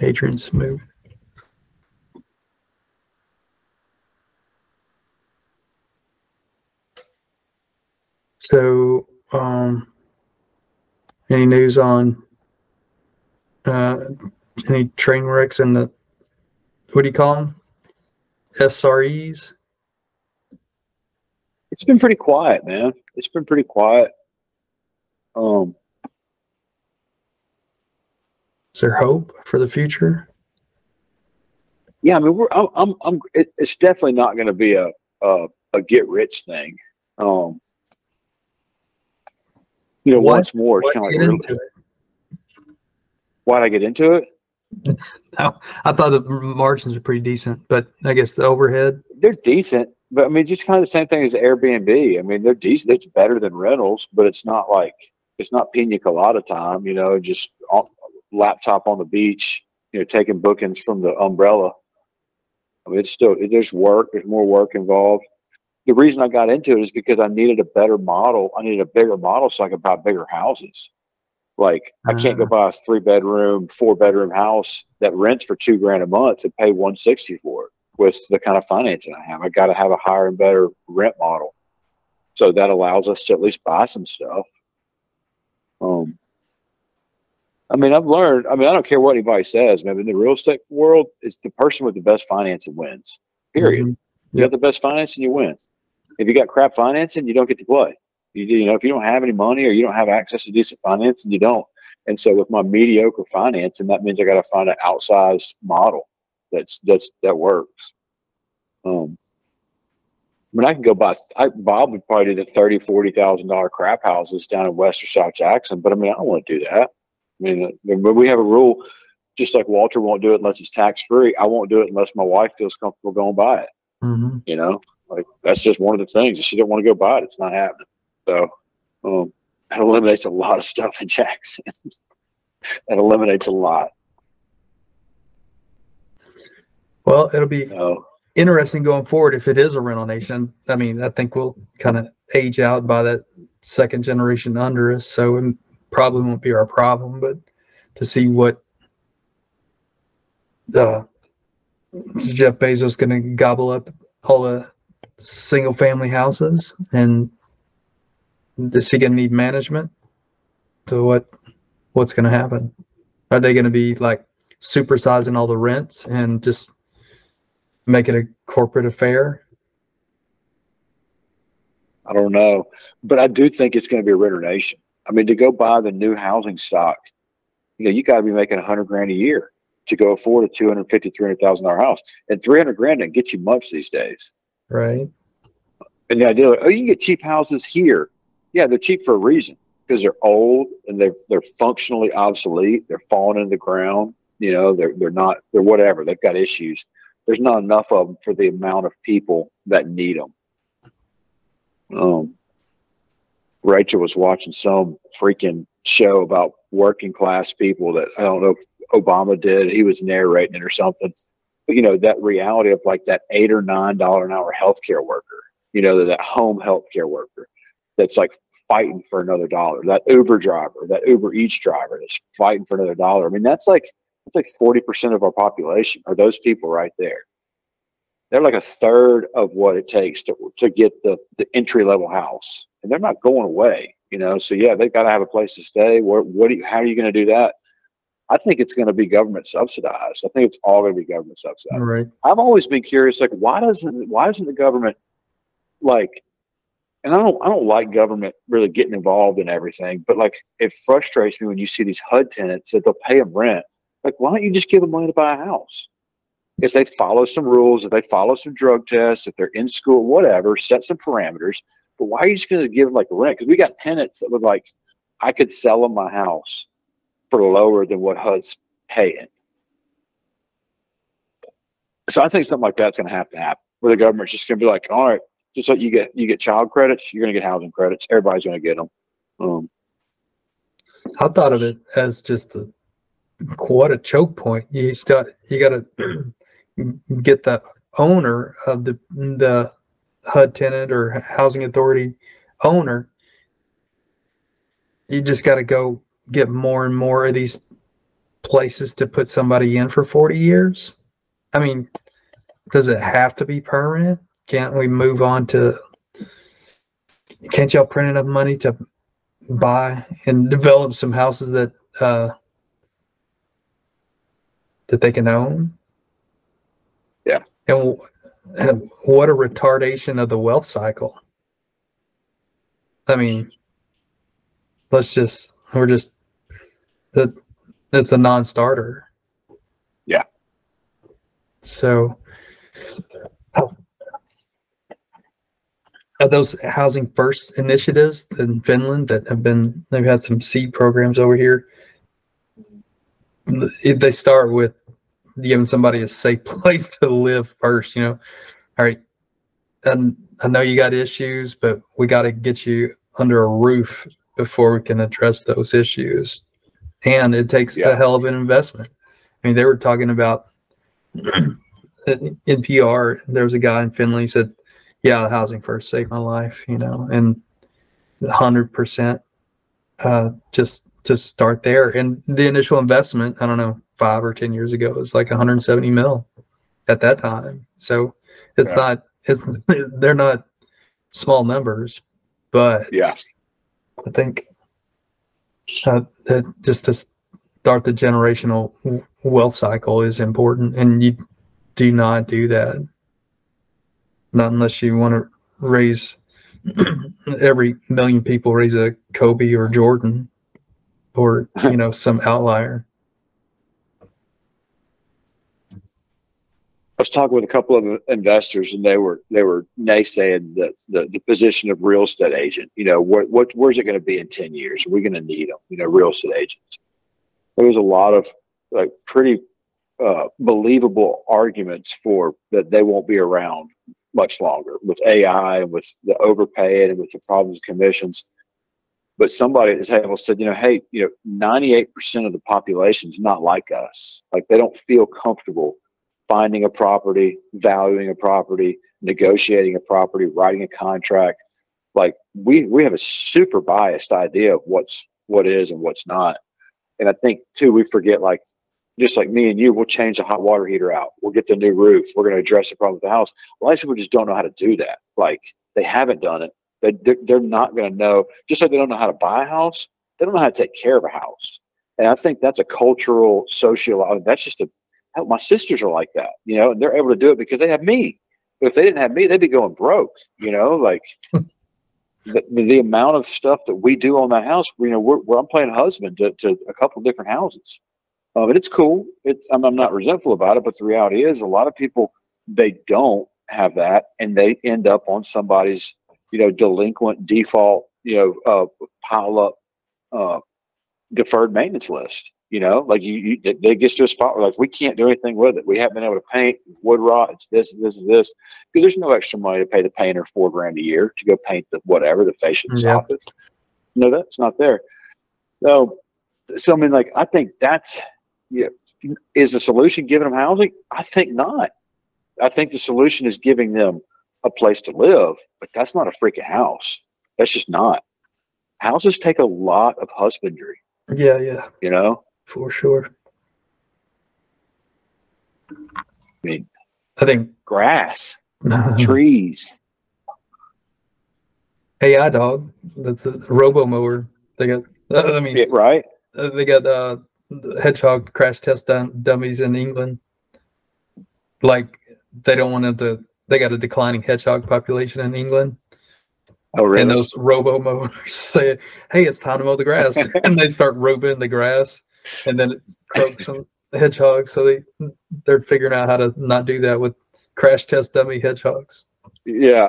Adrian Smooth. So, um, any news on uh, any train wrecks in the what do you call them? STRs? It's been pretty quiet, man. It's been pretty quiet. Um, Is there hope for the future? yeah, I mean, we're, I'm, I'm, I'm it's definitely not going to be a, a, a get rich thing. Um, you know, Why- once more, it's kind of like really, why'd I get into it? [LAUGHS] No, I thought the margins are pretty decent, but I guess the overhead. They're decent, but I mean, just kind of the same thing as Airbnb. I mean, they're decent. It's better than rentals, but it's not like it's not pina colada time. You know, just on, laptop on the beach. You know, taking bookings from the umbrella. I mean, it's still there's work. There's more work involved. The reason I got into it is because I needed a better model. I needed a bigger model so I could buy bigger houses. Like I can't go buy a three bedroom, four bedroom house that rents for two grand a month and pay one sixty for it with the kind of financing I have. I got to have a higher and better rent model. So that allows us to at least buy some stuff. Um, I mean, I've learned, I mean, I don't care what anybody says. I mean, in the real estate world, it's the person with the best financing wins, period. Mhm. You got the best financing, you win. If you got crap financing, you don't get to play. You, you know, if you don't have any money or you don't have access to decent financing, you don't. And so with my mediocre financing, that means I got to find an outsized model that's that's that works. Um, I mean, I can go buy. I, Bob would probably do the thirty, forty thousand dollar crap houses down in West or South Jackson, but I mean, I don't want to do that. I mean, uh, but we have a rule, just like Walter won't do it unless it's tax free. I won't do it unless my wife feels comfortable going buy it. Mhm. You know, like that's just one of the things. If she didn't want to go buy it, it's not happening. So, um, that eliminates a lot of stuff in Jackson. [LAUGHS] that eliminates a lot. Well, it'll be interesting going forward if it is a rental nation. I mean, I think we'll kind of age out by that second generation under us, so it probably won't be our problem. But to see what uh, Jeff Bezos is going to gobble up all the single family houses, and is he going to need management? To what what's going to happen? Are they going to be like supersizing all the rents and just make it a corporate affair? I don't know, but I do think it's going to be a renter nation. I mean, to go buy the new housing stock, you know, you got to be making hundred grand a year to go afford a two hundred fifty, three hundred thousand dollar house, and three hundred grand doesn't get you much these days. Right. And the idea, oh, you can get cheap houses here. Yeah, they're cheap for a reason because they're old and they're they're functionally obsolete. They're falling in the ground. You know, they're they're not they're whatever. They've got issues. There's not enough of them for the amount of people that need them. Um, Rachel was watching some freaking show about working class people that I don't know Obama did. He was narrating it or something. You know that reality of like that eight or nine dollar an hour healthcare worker. You know that home healthcare worker that's like fighting for another dollar. That Uber driver, that Uber Eats driver that's fighting for another dollar. I mean that's like that's like forty percent of our population are those people right there. They're like a third of what it takes to to get the the entry level house, and they're not going away. You know, so yeah, they've got to have a place to stay. What what? Do you, how are you going to do that? I think it's going to be government subsidized. I think it's all going to be government subsidized. Right. I've always been curious, like why doesn't why doesn't the government like and I don't I don't like government really getting involved in everything, but like it frustrates me when you see these HUD tenants that they'll pay them rent. Like, why don't you just give them money to buy a house? If they follow some rules, if they follow some drug tests, if they're in school, whatever, set some parameters. But why are you just going to give them like a rent? Because we got tenants that would like, I could sell them my house for lower than what HUD's paying. So I think something like that's going to have to happen, where the government's just going to be like, all right, just like you get you get child credits, you're going to get housing credits. Everybody's going to get them. Um, I thought of it as just a what a choke point. You still you got to [CLEARS THROAT] get the owner of the the HUD tenant or housing authority owner, you just got to go get more and more of these places to put somebody in for 40 years. I mean, does it have to be permanent? Can't we move on to? Can't y'all print enough money to buy and develop some houses that uh, that they can own? Yeah. And, and what a retardation of the wealth cycle. I mean, let's just we're just that it's a non-starter. Yeah. So are those housing first initiatives in Finland that have been they've had some seed programs over here. They start with giving somebody a safe [LAUGHS] place to live first, you know. All right. And I know you got issues, but we got to get you under a roof before we can address those issues. And it takes Yeah. a hell of an investment. I mean, they were talking about NPR. There was a guy in Finland. He said, "Yeah, housing first saved my life," you know, and hundred percent, uh, just to start there. And the initial investment, I don't know, five or ten years ago—it was like 170 mil at that time. So it's Yeah. not. It's [LAUGHS] they're not small numbers, but Yeah. I think uh, that just to start the generational wealth cycle is important, and you do not do that. Not unless you want to raise [CLEARS THROAT] every million people raise a Kobe or Jordan, or you [LAUGHS] know some outlier. I was talking with a couple of investors, and they were they were naysaying the the, the position of real estate agent. You know, what what where's it going to be in ten years? Are we going to need them? You know, real estate agents. There was a lot of like pretty uh, believable arguments for that they won't be around much longer with AI and with the overpaying and with the problems with commissions. But somebody at the table said, you know, hey, you know, 98% of the population is not like us. Like they don't feel comfortable finding a property, valuing a property, negotiating a property, writing a contract. Like we we have a super biased idea of what's what is and what's not. And I think too, we forget like just like me and you, we'll change the hot water heater out. We'll get the new roof. We're going to address the problem with the house. A lot of people just don't know how to do that. Like they haven't done it. They, they're, not going to know. Just like they don't know how to buy a house, they don't know how to take care of a house. And I think that's a cultural, social. That's just a. hell, My sisters are like that, you know, and they're able to do it because they have me. But if they didn't have me, they'd be going broke, you know, like. [LAUGHS] The, the amount of stuff that we do on that house, you know, we're, we're I'm playing husband to, to a couple different houses. Uh, but it's cool. It's I'm, I'm not resentful about it, but the reality is a lot of people they don't have that, and they end up on somebody's you know delinquent default you know uh, pile up uh, deferred maintenance list. You know, like you, you it, it gets to a spot where like we can't do anything with it. We haven't been able to paint wood rot. It's this, this, this because there's no extra money to pay the painter four grand a year to go paint the whatever the fascia and Yeah. soffits. No, that's not there. So, so I mean, like I think that's yeah. Is the solution giving them housing? I think not. I think the solution is giving them a place to live, but that's not a freaking house. That's just not. Houses take a lot of husbandry, Yeah, yeah, you know? For sure. I mean, I think grass, [LAUGHS] trees. AI dog. That's a robo mower. They got. [LAUGHS] I mean, Yeah, right? Uh, they got uh, the hedgehog crash test dum- dummies in England. Like they don't want them to. They got a declining hedgehog population in England, Oh, really? and those robo mowers [LAUGHS] say, "Hey, it's time to mow the grass," and they start roping the grass, and then it croaks some hedgehogs. So they they're figuring out how to not do that with crash test dummy hedgehogs. yeah.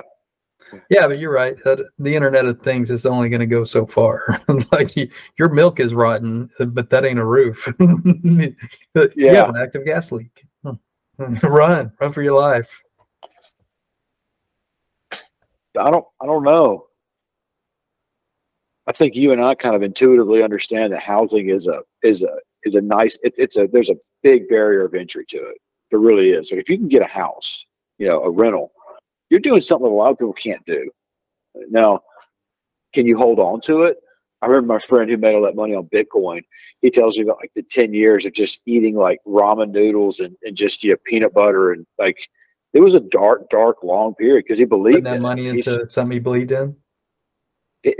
Yeah, but you're right. The Internet of Things is only going to go so far. [LAUGHS] like you, your milk is rotten, uh, but that ain't a roof. you [LAUGHS] Yeah. have an active gas leak. [LAUGHS] Run, run for your life. I don't I don't know. I think you and I kind of intuitively understand that housing is a is a is a nice it, it's a there's a big barrier of entry to it. There really is. Like if you can get a house you know, a rental. You're doing something that a lot of people can't do. Now, can you hold on to it? I remember my friend who made all that money on Bitcoin. He tells me about like the 10 years of just eating like ramen noodles and, and just, you know, peanut butter. And like, it was a dark, dark, long period because he believed Putting that money into something he believed in.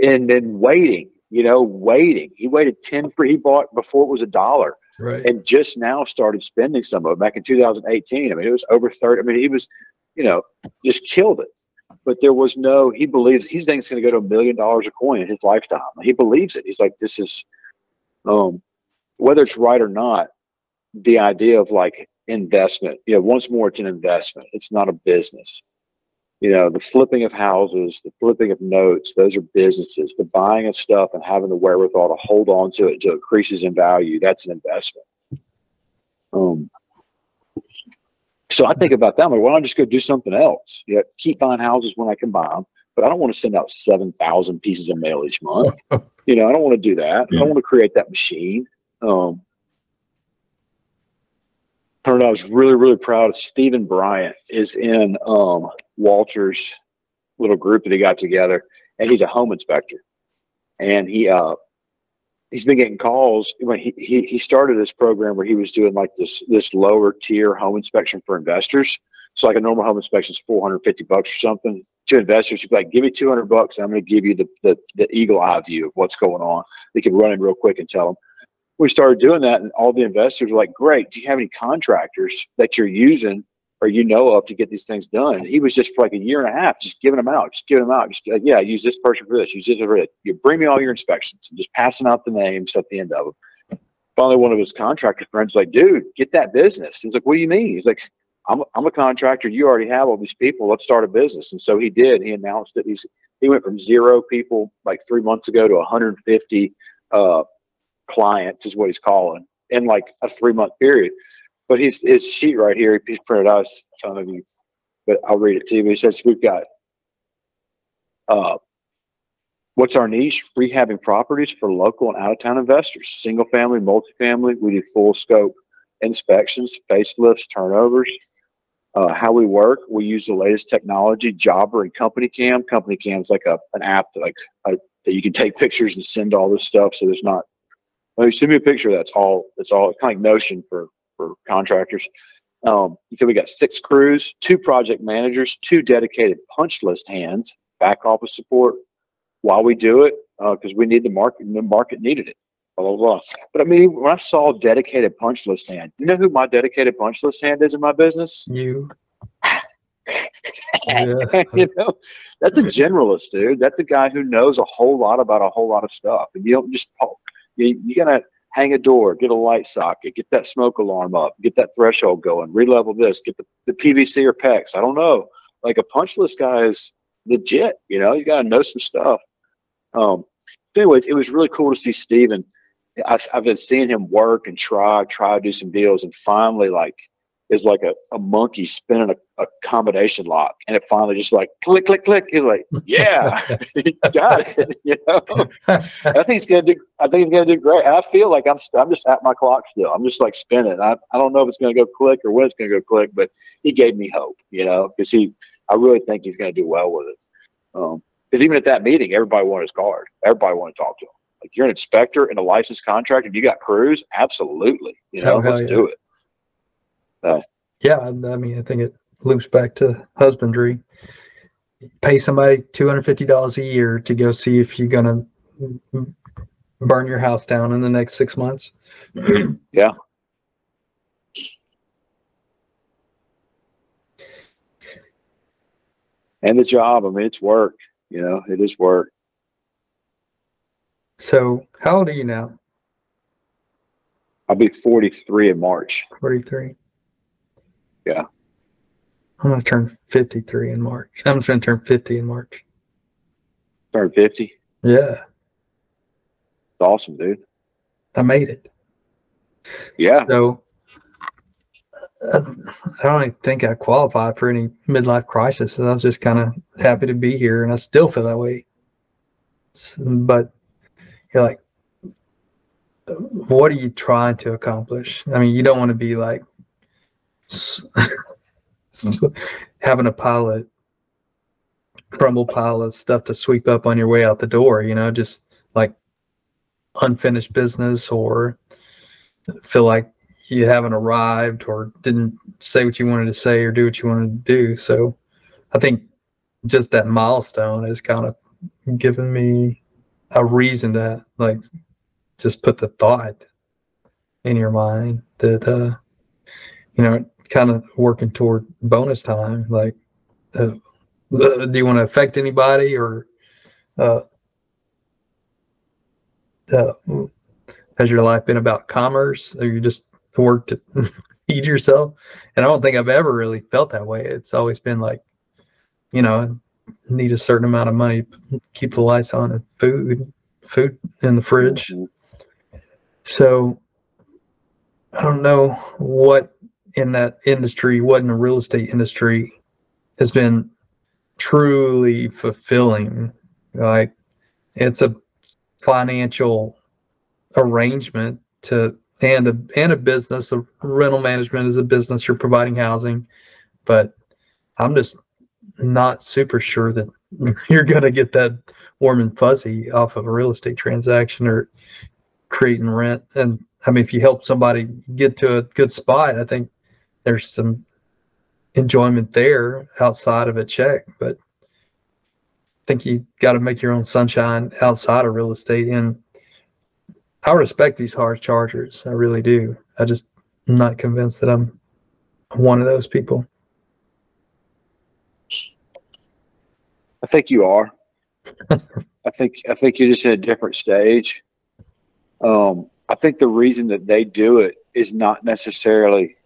And then waiting, you know, waiting. He waited 10 for, [LAUGHS] he bought before it was a dollar. Right. And just now started spending some of it back in 2018. I mean, it was over 30. I mean, he was, you know, just killed it but there was no he believes he thinks going to go to a million dollars a coin in his lifetime he believes it he's like this is um whether it's right or not the idea of like investment you know once more it's an investment it's not a business you know the flipping of houses the flipping of notes those are businesses the buying of stuff and having the wherewithal to hold on to it until it increases in value that's an investment um so I think about that. I'm like, why don't I just go do something else? Yeah, keep buying houses when I can buy them, but I don't want to send out 7,000 pieces of mail each month. [LAUGHS] you know, I don't want to do that. I don't want to create that machine. Um, turned out I was really, really proud of Stephen Bryant is in um, Walter's little group that he got together, and he's a home inspector. And he uh, he's been getting calls when he, he he started this program where he was doing like this this lower tier home inspection for investors. So like a normal home inspection is 450 bucks or something. To investors, you'd be like, give me 200 bucks. I'm going to give you the, the, the eagle eye view of what's going on. They can run in real quick and tell them. We started doing that, and all the investors were like, great. Do you have any contractors that you're using or you know of to get these things done. He was just for like a year and a half, just giving them out, just giving them out. Just like, yeah, use this person for this, use this for that. You bring me all your inspections, and just passing out the names at the end of them. Finally, one of his contractor friends was like, dude, get that business. He's like, what do you mean? He's like, I'm, I'm a contractor. You already have all these people. Let's start a business. And so he did. He announced that he's he went from zero people like three months ago to 150 uh, clients is what he's calling in like a three month period. But his his sheet right here, he's printed out some of you, but I'll read it to you. He says we've got uh, what's our niche? Rehabbing properties for local and out of town investors, single family, multifamily. We do full scope inspections, facelifts, turnovers. Uh, how we work, we use the latest technology, Jobber and Company Cam. Company Cam is like a an app that like a, that you can take pictures and send all this stuff. So there's not. When you send me a picture, that's all. That's all. Kind of like Notion for for contractors. Um, so we got six crews, two project managers, two dedicated punch list hands, back office support while we do it uh, because uh, we need the market. and The market needed it. Blah, blah, blah. But I mean, when I saw dedicated punch list hand, you know who my dedicated punch list hand is in my business? You. [LAUGHS] [LAUGHS] you know, that's a generalist, dude. That's the guy who knows a whole lot about a whole lot of stuff. And you don't just you, you gotta hang a door, get a light socket, get that smoke alarm up, get that threshold going, relevel this, get the, the PVC or PEX. I don't know. Like a punch list guy is legit, you know, you got to know some stuff. Um, anyway, it was really cool to see Steven. I've, I've been seeing him work and try, try to do some deals. And finally, like, is like a, a monkey spinning a, a combination lock and it finally just like click click click. He's like yeah [LAUGHS] got it [LAUGHS] you know? I think he's gonna do i think he's gonna do great. I feel like i'm i'm just at my clock still. I'm just like spinning. I, I don't know if it's gonna go click or when it's gonna go click but he gave me hope you know because he i really think he's gonna do well with it. Um because even at that meeting everybody wanted his card. Everybody wanted to talk to him. Like you're an inspector and a licensed contractor and you got crews absolutely you know oh, let's yeah. do it uh, yeah, I mean, I think it loops back to husbandry. Pay somebody two hundred fifty dollars a year to go see if you're gonna burn your house down in the next six months. [CLEARS THROAT] yeah. And the job, I mean, it's work. You know, it is work. So, how old are you now? I'll be 43 in March. 43. Yeah. I'm gonna turn 53 in March. I'm gonna turn 50 in March. Turn 50. Yeah. It's awesome, dude. I made it. Yeah. So I, I don't even think I qualified for any midlife crisis. I was just kind of happy to be here, and I still feel that way. But you're like, what are you trying to accomplish? I mean, you don't want to be like So [LAUGHS] having a pile crumble pile of stuff to sweep up on your way out the door, you know, just like unfinished business or feel like you haven't arrived or didn't say what you wanted to say or do what you wanted to do. So I think just that milestone has kind of given me a reason to like just put the thought in your mind that uh you know kind of working toward bonus time like uh, do you want to affect anybody or uh, uh, has your life been about commerce? Or you just work to [LAUGHS] feed yourself? And i don't think i've ever really felt that way. It's always been like you know need a certain amount of money keep the lights on and food food in the fridge. Mm-hmm. so i don't know what in that industry what in the real estate industry has been truly fulfilling like it's a financial arrangement to and a and a business a rental management is a business you're providing housing but i'm just not super sure that [LAUGHS] you're going to get that warm and fuzzy off of a real estate transaction or creating rent. And I mean, if you help somebody get to a good spot, I think there's some enjoyment there outside of a check. But I think you got to make your own sunshine outside of real estate. And I respect these hard chargers. I really do. I just I'm not convinced that I'm one of those people. I think you are. [LAUGHS] I think I think you're just in a different stage. Um, I think the reason that they do it is not necessarily.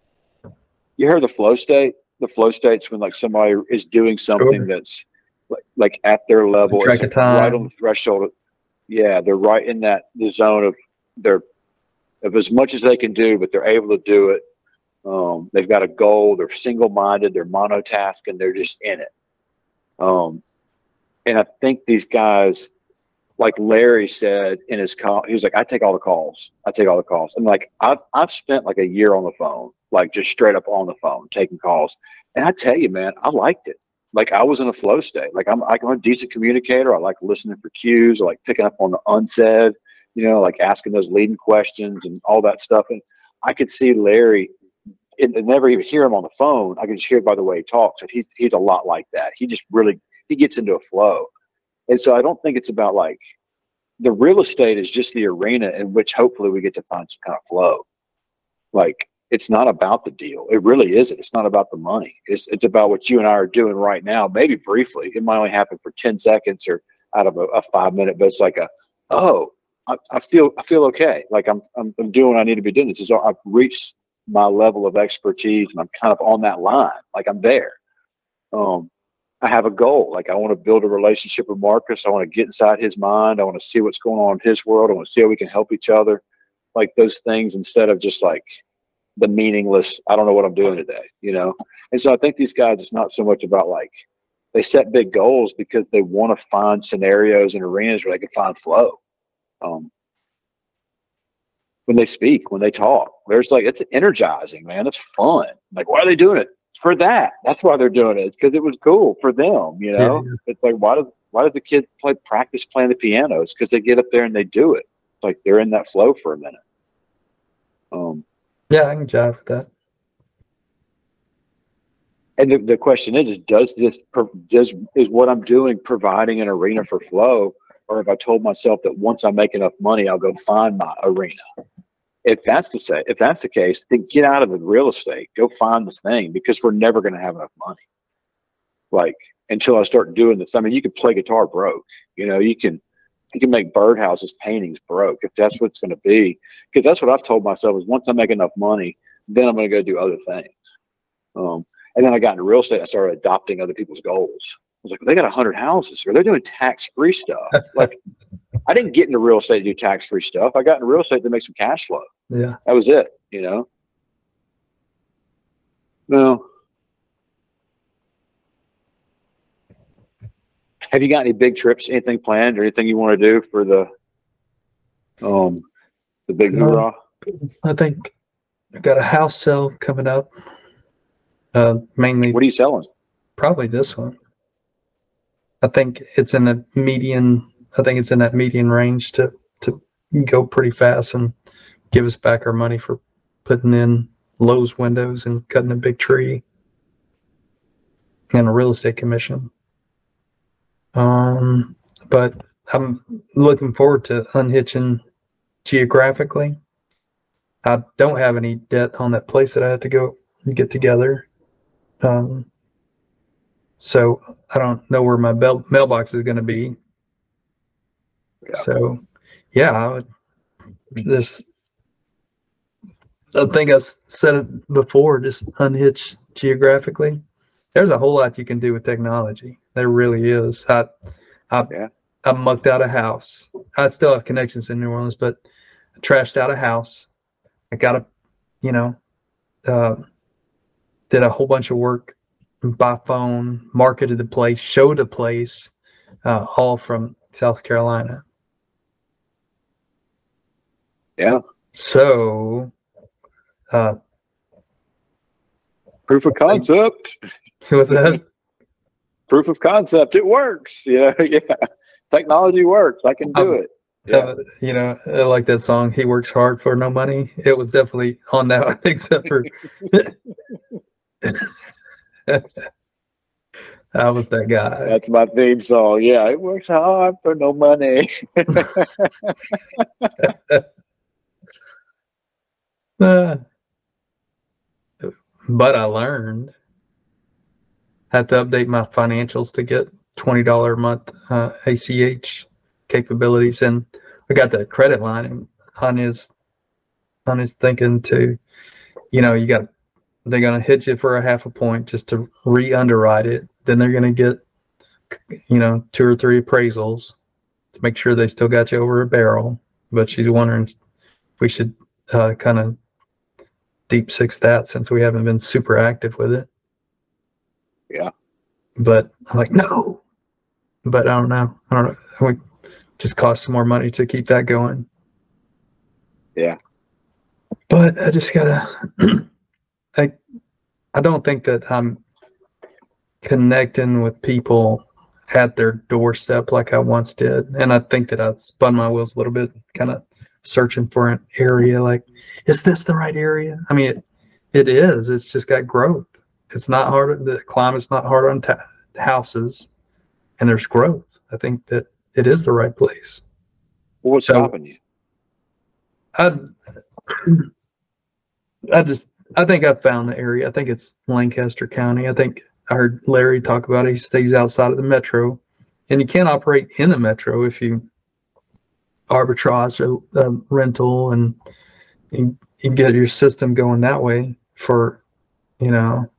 You hear the flow state. The flow state's when like somebody is doing something sure. that's like, like at their level, time. right on the threshold. Of, yeah, they're right in that the zone of their of as much as they can do, but they're able to do it. Um, they've got a goal. They're single minded. They're monotask, and they're just in it. Um, and I think these guys, like Larry said in his call, he was like, I take all the calls. I take all the calls. And like, I've, I've spent like a year on the phone, like just straight up on the phone, taking calls. And I tell you, man, I liked it. Like I was in a flow state. Like I'm, I'm a decent communicator. I like listening for cues. I like picking up on the unsaid, you know, like asking those leading questions and all that stuff. And I could see Larry and never even hear him on the phone. I can just hear it by the way he talks. He's, he's a lot like that. He just really he gets into a flow. And so I don't think it's about like the real estate is just the arena in which hopefully we get to find some kind of flow. Like it's not about the deal. It really isn't. It's not about the money. It's it's about what you and I are doing right now. Maybe briefly, it might only happen for ten seconds or out of a, a five minute, but it's like a oh, I, I, feel I feel okay. Like I'm, I'm I'm doing what I need to be doing. This is I've reached my level of expertise and I'm kind of on that line. Like I'm there. Um, I have a goal. Like I want to build a relationship with Marcus. I want to get inside his mind. I want to see what's going on in his world. I want to see how we can help each other. Like those things instead of just like the meaningless, I don't know what I'm doing today, you know? And so I think these guys, it's not so much about like, they set big goals because they want to find scenarios and arenas where they can find flow. Um, when they speak, when they talk, there's like, it's energizing, man. It's fun. Like, why are they doing it? for that. That's why they're doing it because it was cool for them. You know, yeah. it's like why did why did the kids play practice playing the piano? It's because they get up there and they do it. It's like they're in that flow for a minute. Um, yeah, I can jive with that. And the, the question is, is does this does is what I'm doing providing an arena for flow, or have I told myself that once I make enough money, I'll go find my arena? if that's the say, if that's the case, then get out of the real estate. Go find this thing because we're never going to have enough money. Like until I start doing this. I mean, you can play guitar broke. You know, you can you can make birdhouses paintings broke if that's what it's going to be. Because that's what I've told myself is once I make enough money, then I'm going to go do other things. Um, and then I got into real estate. I started adopting other people's goals. I was like, they got hundred houses, or they're doing tax free stuff. [LAUGHS] like, I didn't get into real estate to do tax free stuff. I got into real estate to make some cash flow. Yeah. That was it, you know? No. Have you got any big trips, anything planned or anything you want to do for the um the big uh, hoorah? I think I got a house sale coming up. Uh, mainly What are you selling? probably this one. I think it's in the median. I think it's in that median range to to go pretty fast and give us back our money for putting in Lowe's windows and cutting a big tree and a real estate commission. Um, but I'm looking forward to unhitching geographically. I don't have any debt on that place that I had to go get together. Um, so I don't know where my bel- mailbox is going to be. Yeah. So, yeah, I would, this. I think I said it before. Just unhitch geographically. There's a whole lot you can do with technology. There really is. I, I, Yeah. I mucked out a house. I still have connections in New Orleans, but I trashed out a house. I got a, you know, uh, did a whole bunch of work by phone, marketed the place, showed the place, uh, all from South Carolina. Yeah. So, uh, Proof of concept. [LAUGHS] was that? Proof of concept. It works. [LAUGHS] Yeah. Yeah. Technology works. I can do Um, it. Yeah. Uh, you know, I like that song. He works hard for no money. It was definitely on that, [LAUGHS] except for [LAUGHS] I was that guy. That's my theme song. Yeah. It works hard for no money. Uh, but I learned had to update my financials to get twenty dollar a month uh, ACH capabilities, and I got that credit line and on his on his thinking to, you know, you got they're gonna hit you for a half a point just to re-underwrite it. Then they're gonna get, you know, two or three appraisals to make sure they still got you over a barrel. But she's wondering if we should uh, kind of deep six that since we haven't been super active with it. Yeah. But I'm like, no. But I don't know. I don't know. We just cost some more money to keep that going. Yeah. But I just gotta. [CLEARS THROAT] I I don't think that I'm connecting with people at their doorstep like I once did, and I think that I spun my wheels a little bit, kind of searching for an area like, is this the right area? I mean, it, it is. It's just got growth. It's not hard. The climate's not hard on ta- houses, and there's growth. I think that it is the right place. What's So- stopping you? I, I just, I think I found the area. I think it's Lancaster County. I think I heard Larry talk about it. He stays outside of the metro, and you can't operate in the metro if you arbitrage a, a rental and you, you get your system going that way for, you know,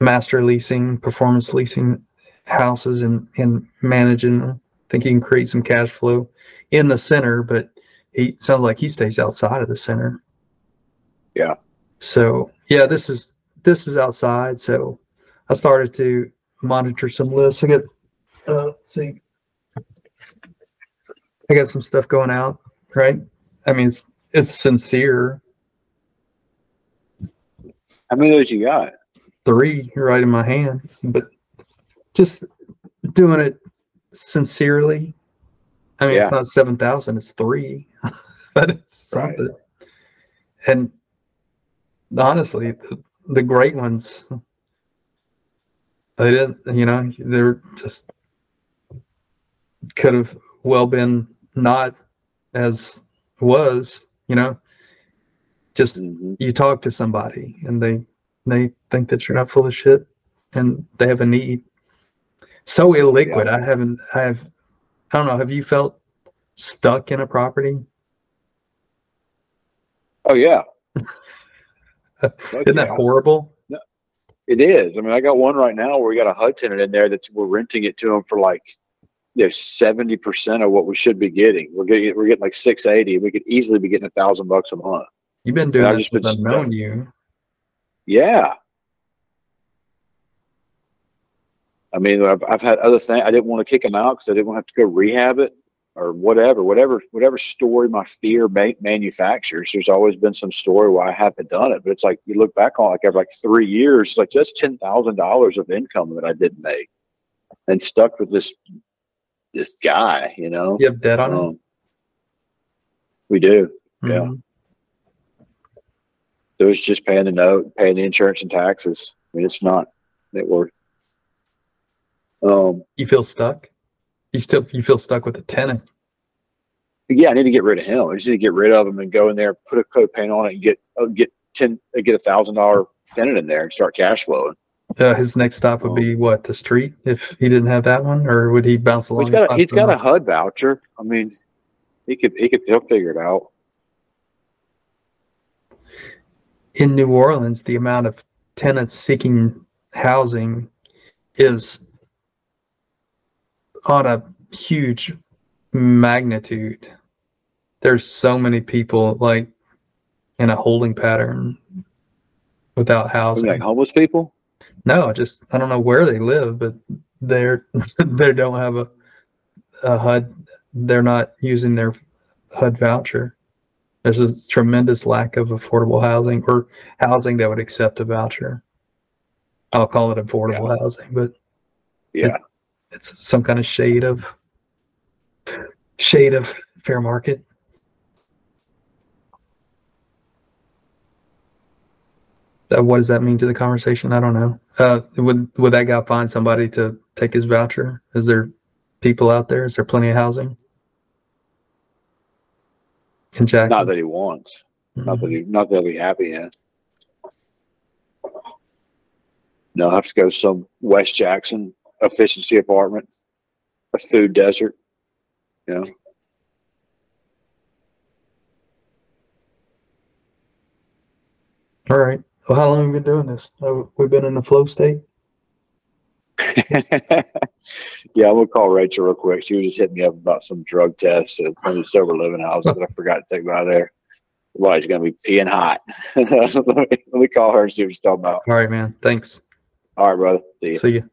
master leasing, performance leasing houses and, and managing. them. I think you can create some cash flow in the center, but he sounds like he stays outside of the center. Yeah. So yeah, this is this is outside. So I started to monitor some lists. I got uh see. I got some stuff going out, right? I mean it's it's sincere. How many of those you got? Three right in my hand, but just doing it sincerely. I mean Yeah. it's not seven thousand, it's three. [LAUGHS] but it's Right. And honestly, the, the great ones, they didn't, you know, they're just could have well been not as was, you know, just Mhm. you talk to somebody and they they think that you're not full of shit and they have a need. So illiquid. I haven't I have I don't know, have you felt stuck in a property? Oh yeah. [LAUGHS] Isn't that yeah. horrible? It is. I mean, I got one right now where we got a HUD tenant in there that's we're renting it to them for like you know seventy percent of what we should be getting. We're getting we're getting like six eighty. We could easily be getting a thousand bucks a month. You've been doing I've this just since been I've known you. Yeah. I mean, I've, I've had other things. I didn't want to kick them out because I didn't want to have to go rehab it or whatever, whatever, whatever story my fear ma- manufactures. There's always been some story why I haven't done it, but it's like you look back on like every like three years, like that's ten thousand dollars of income that I didn't make, and stuck with this this guy. You know, You have debt on um, we do. yeah. So it's just paying the note, paying the insurance and taxes. I mean, it's not net worth. Um, You feel stuck? You still, you feel stuck with the tenant? yeah, I need to get rid of him. I just need to get rid of him and go in there, put a coat paint on it, and get uh, get ten, uh, get a thousand dollar tenant in there and start cash flowing. Uh, his next stop would be what, the street? If he didn't have that one, or would he bounce Well, along? he's got a, he's got a HUD voucher. I mean, he could he could he'll figure it out. In New Orleans, the amount of tenants seeking housing is on a huge magnitude. There's so many people like in a holding pattern without housing. like homeless people. No, just I don't know where they live, but they're [LAUGHS] they don't have a a HUD. They're not using their HUD voucher. There's a tremendous lack of affordable housing or housing that would accept a voucher. I'll call it affordable housing, but Yeah, it's some kind of shade of shade of fair market. Uh, what does that mean to the conversation? I don't know. Uh, would would that guy find somebody to take his voucher? Is there people out there? Is there plenty of housing in Jackson? not that he wants. Not that he not that he'll be happy in. No, I have to go to some West Jackson efficiency apartment, a food desert. You know, All right. Well, how long have we been doing this? Uh, we've been in the flow state. [LAUGHS] yeah, I'm gonna call Rachel real quick. She was just hitting me up about some drug tests at some sober living house that I forgot to take by there. Well, he's gonna be peeing hot. let, [LAUGHS] me, let me call her and see what she's talking about. All right, man. Thanks. All right, brother. See you. See you.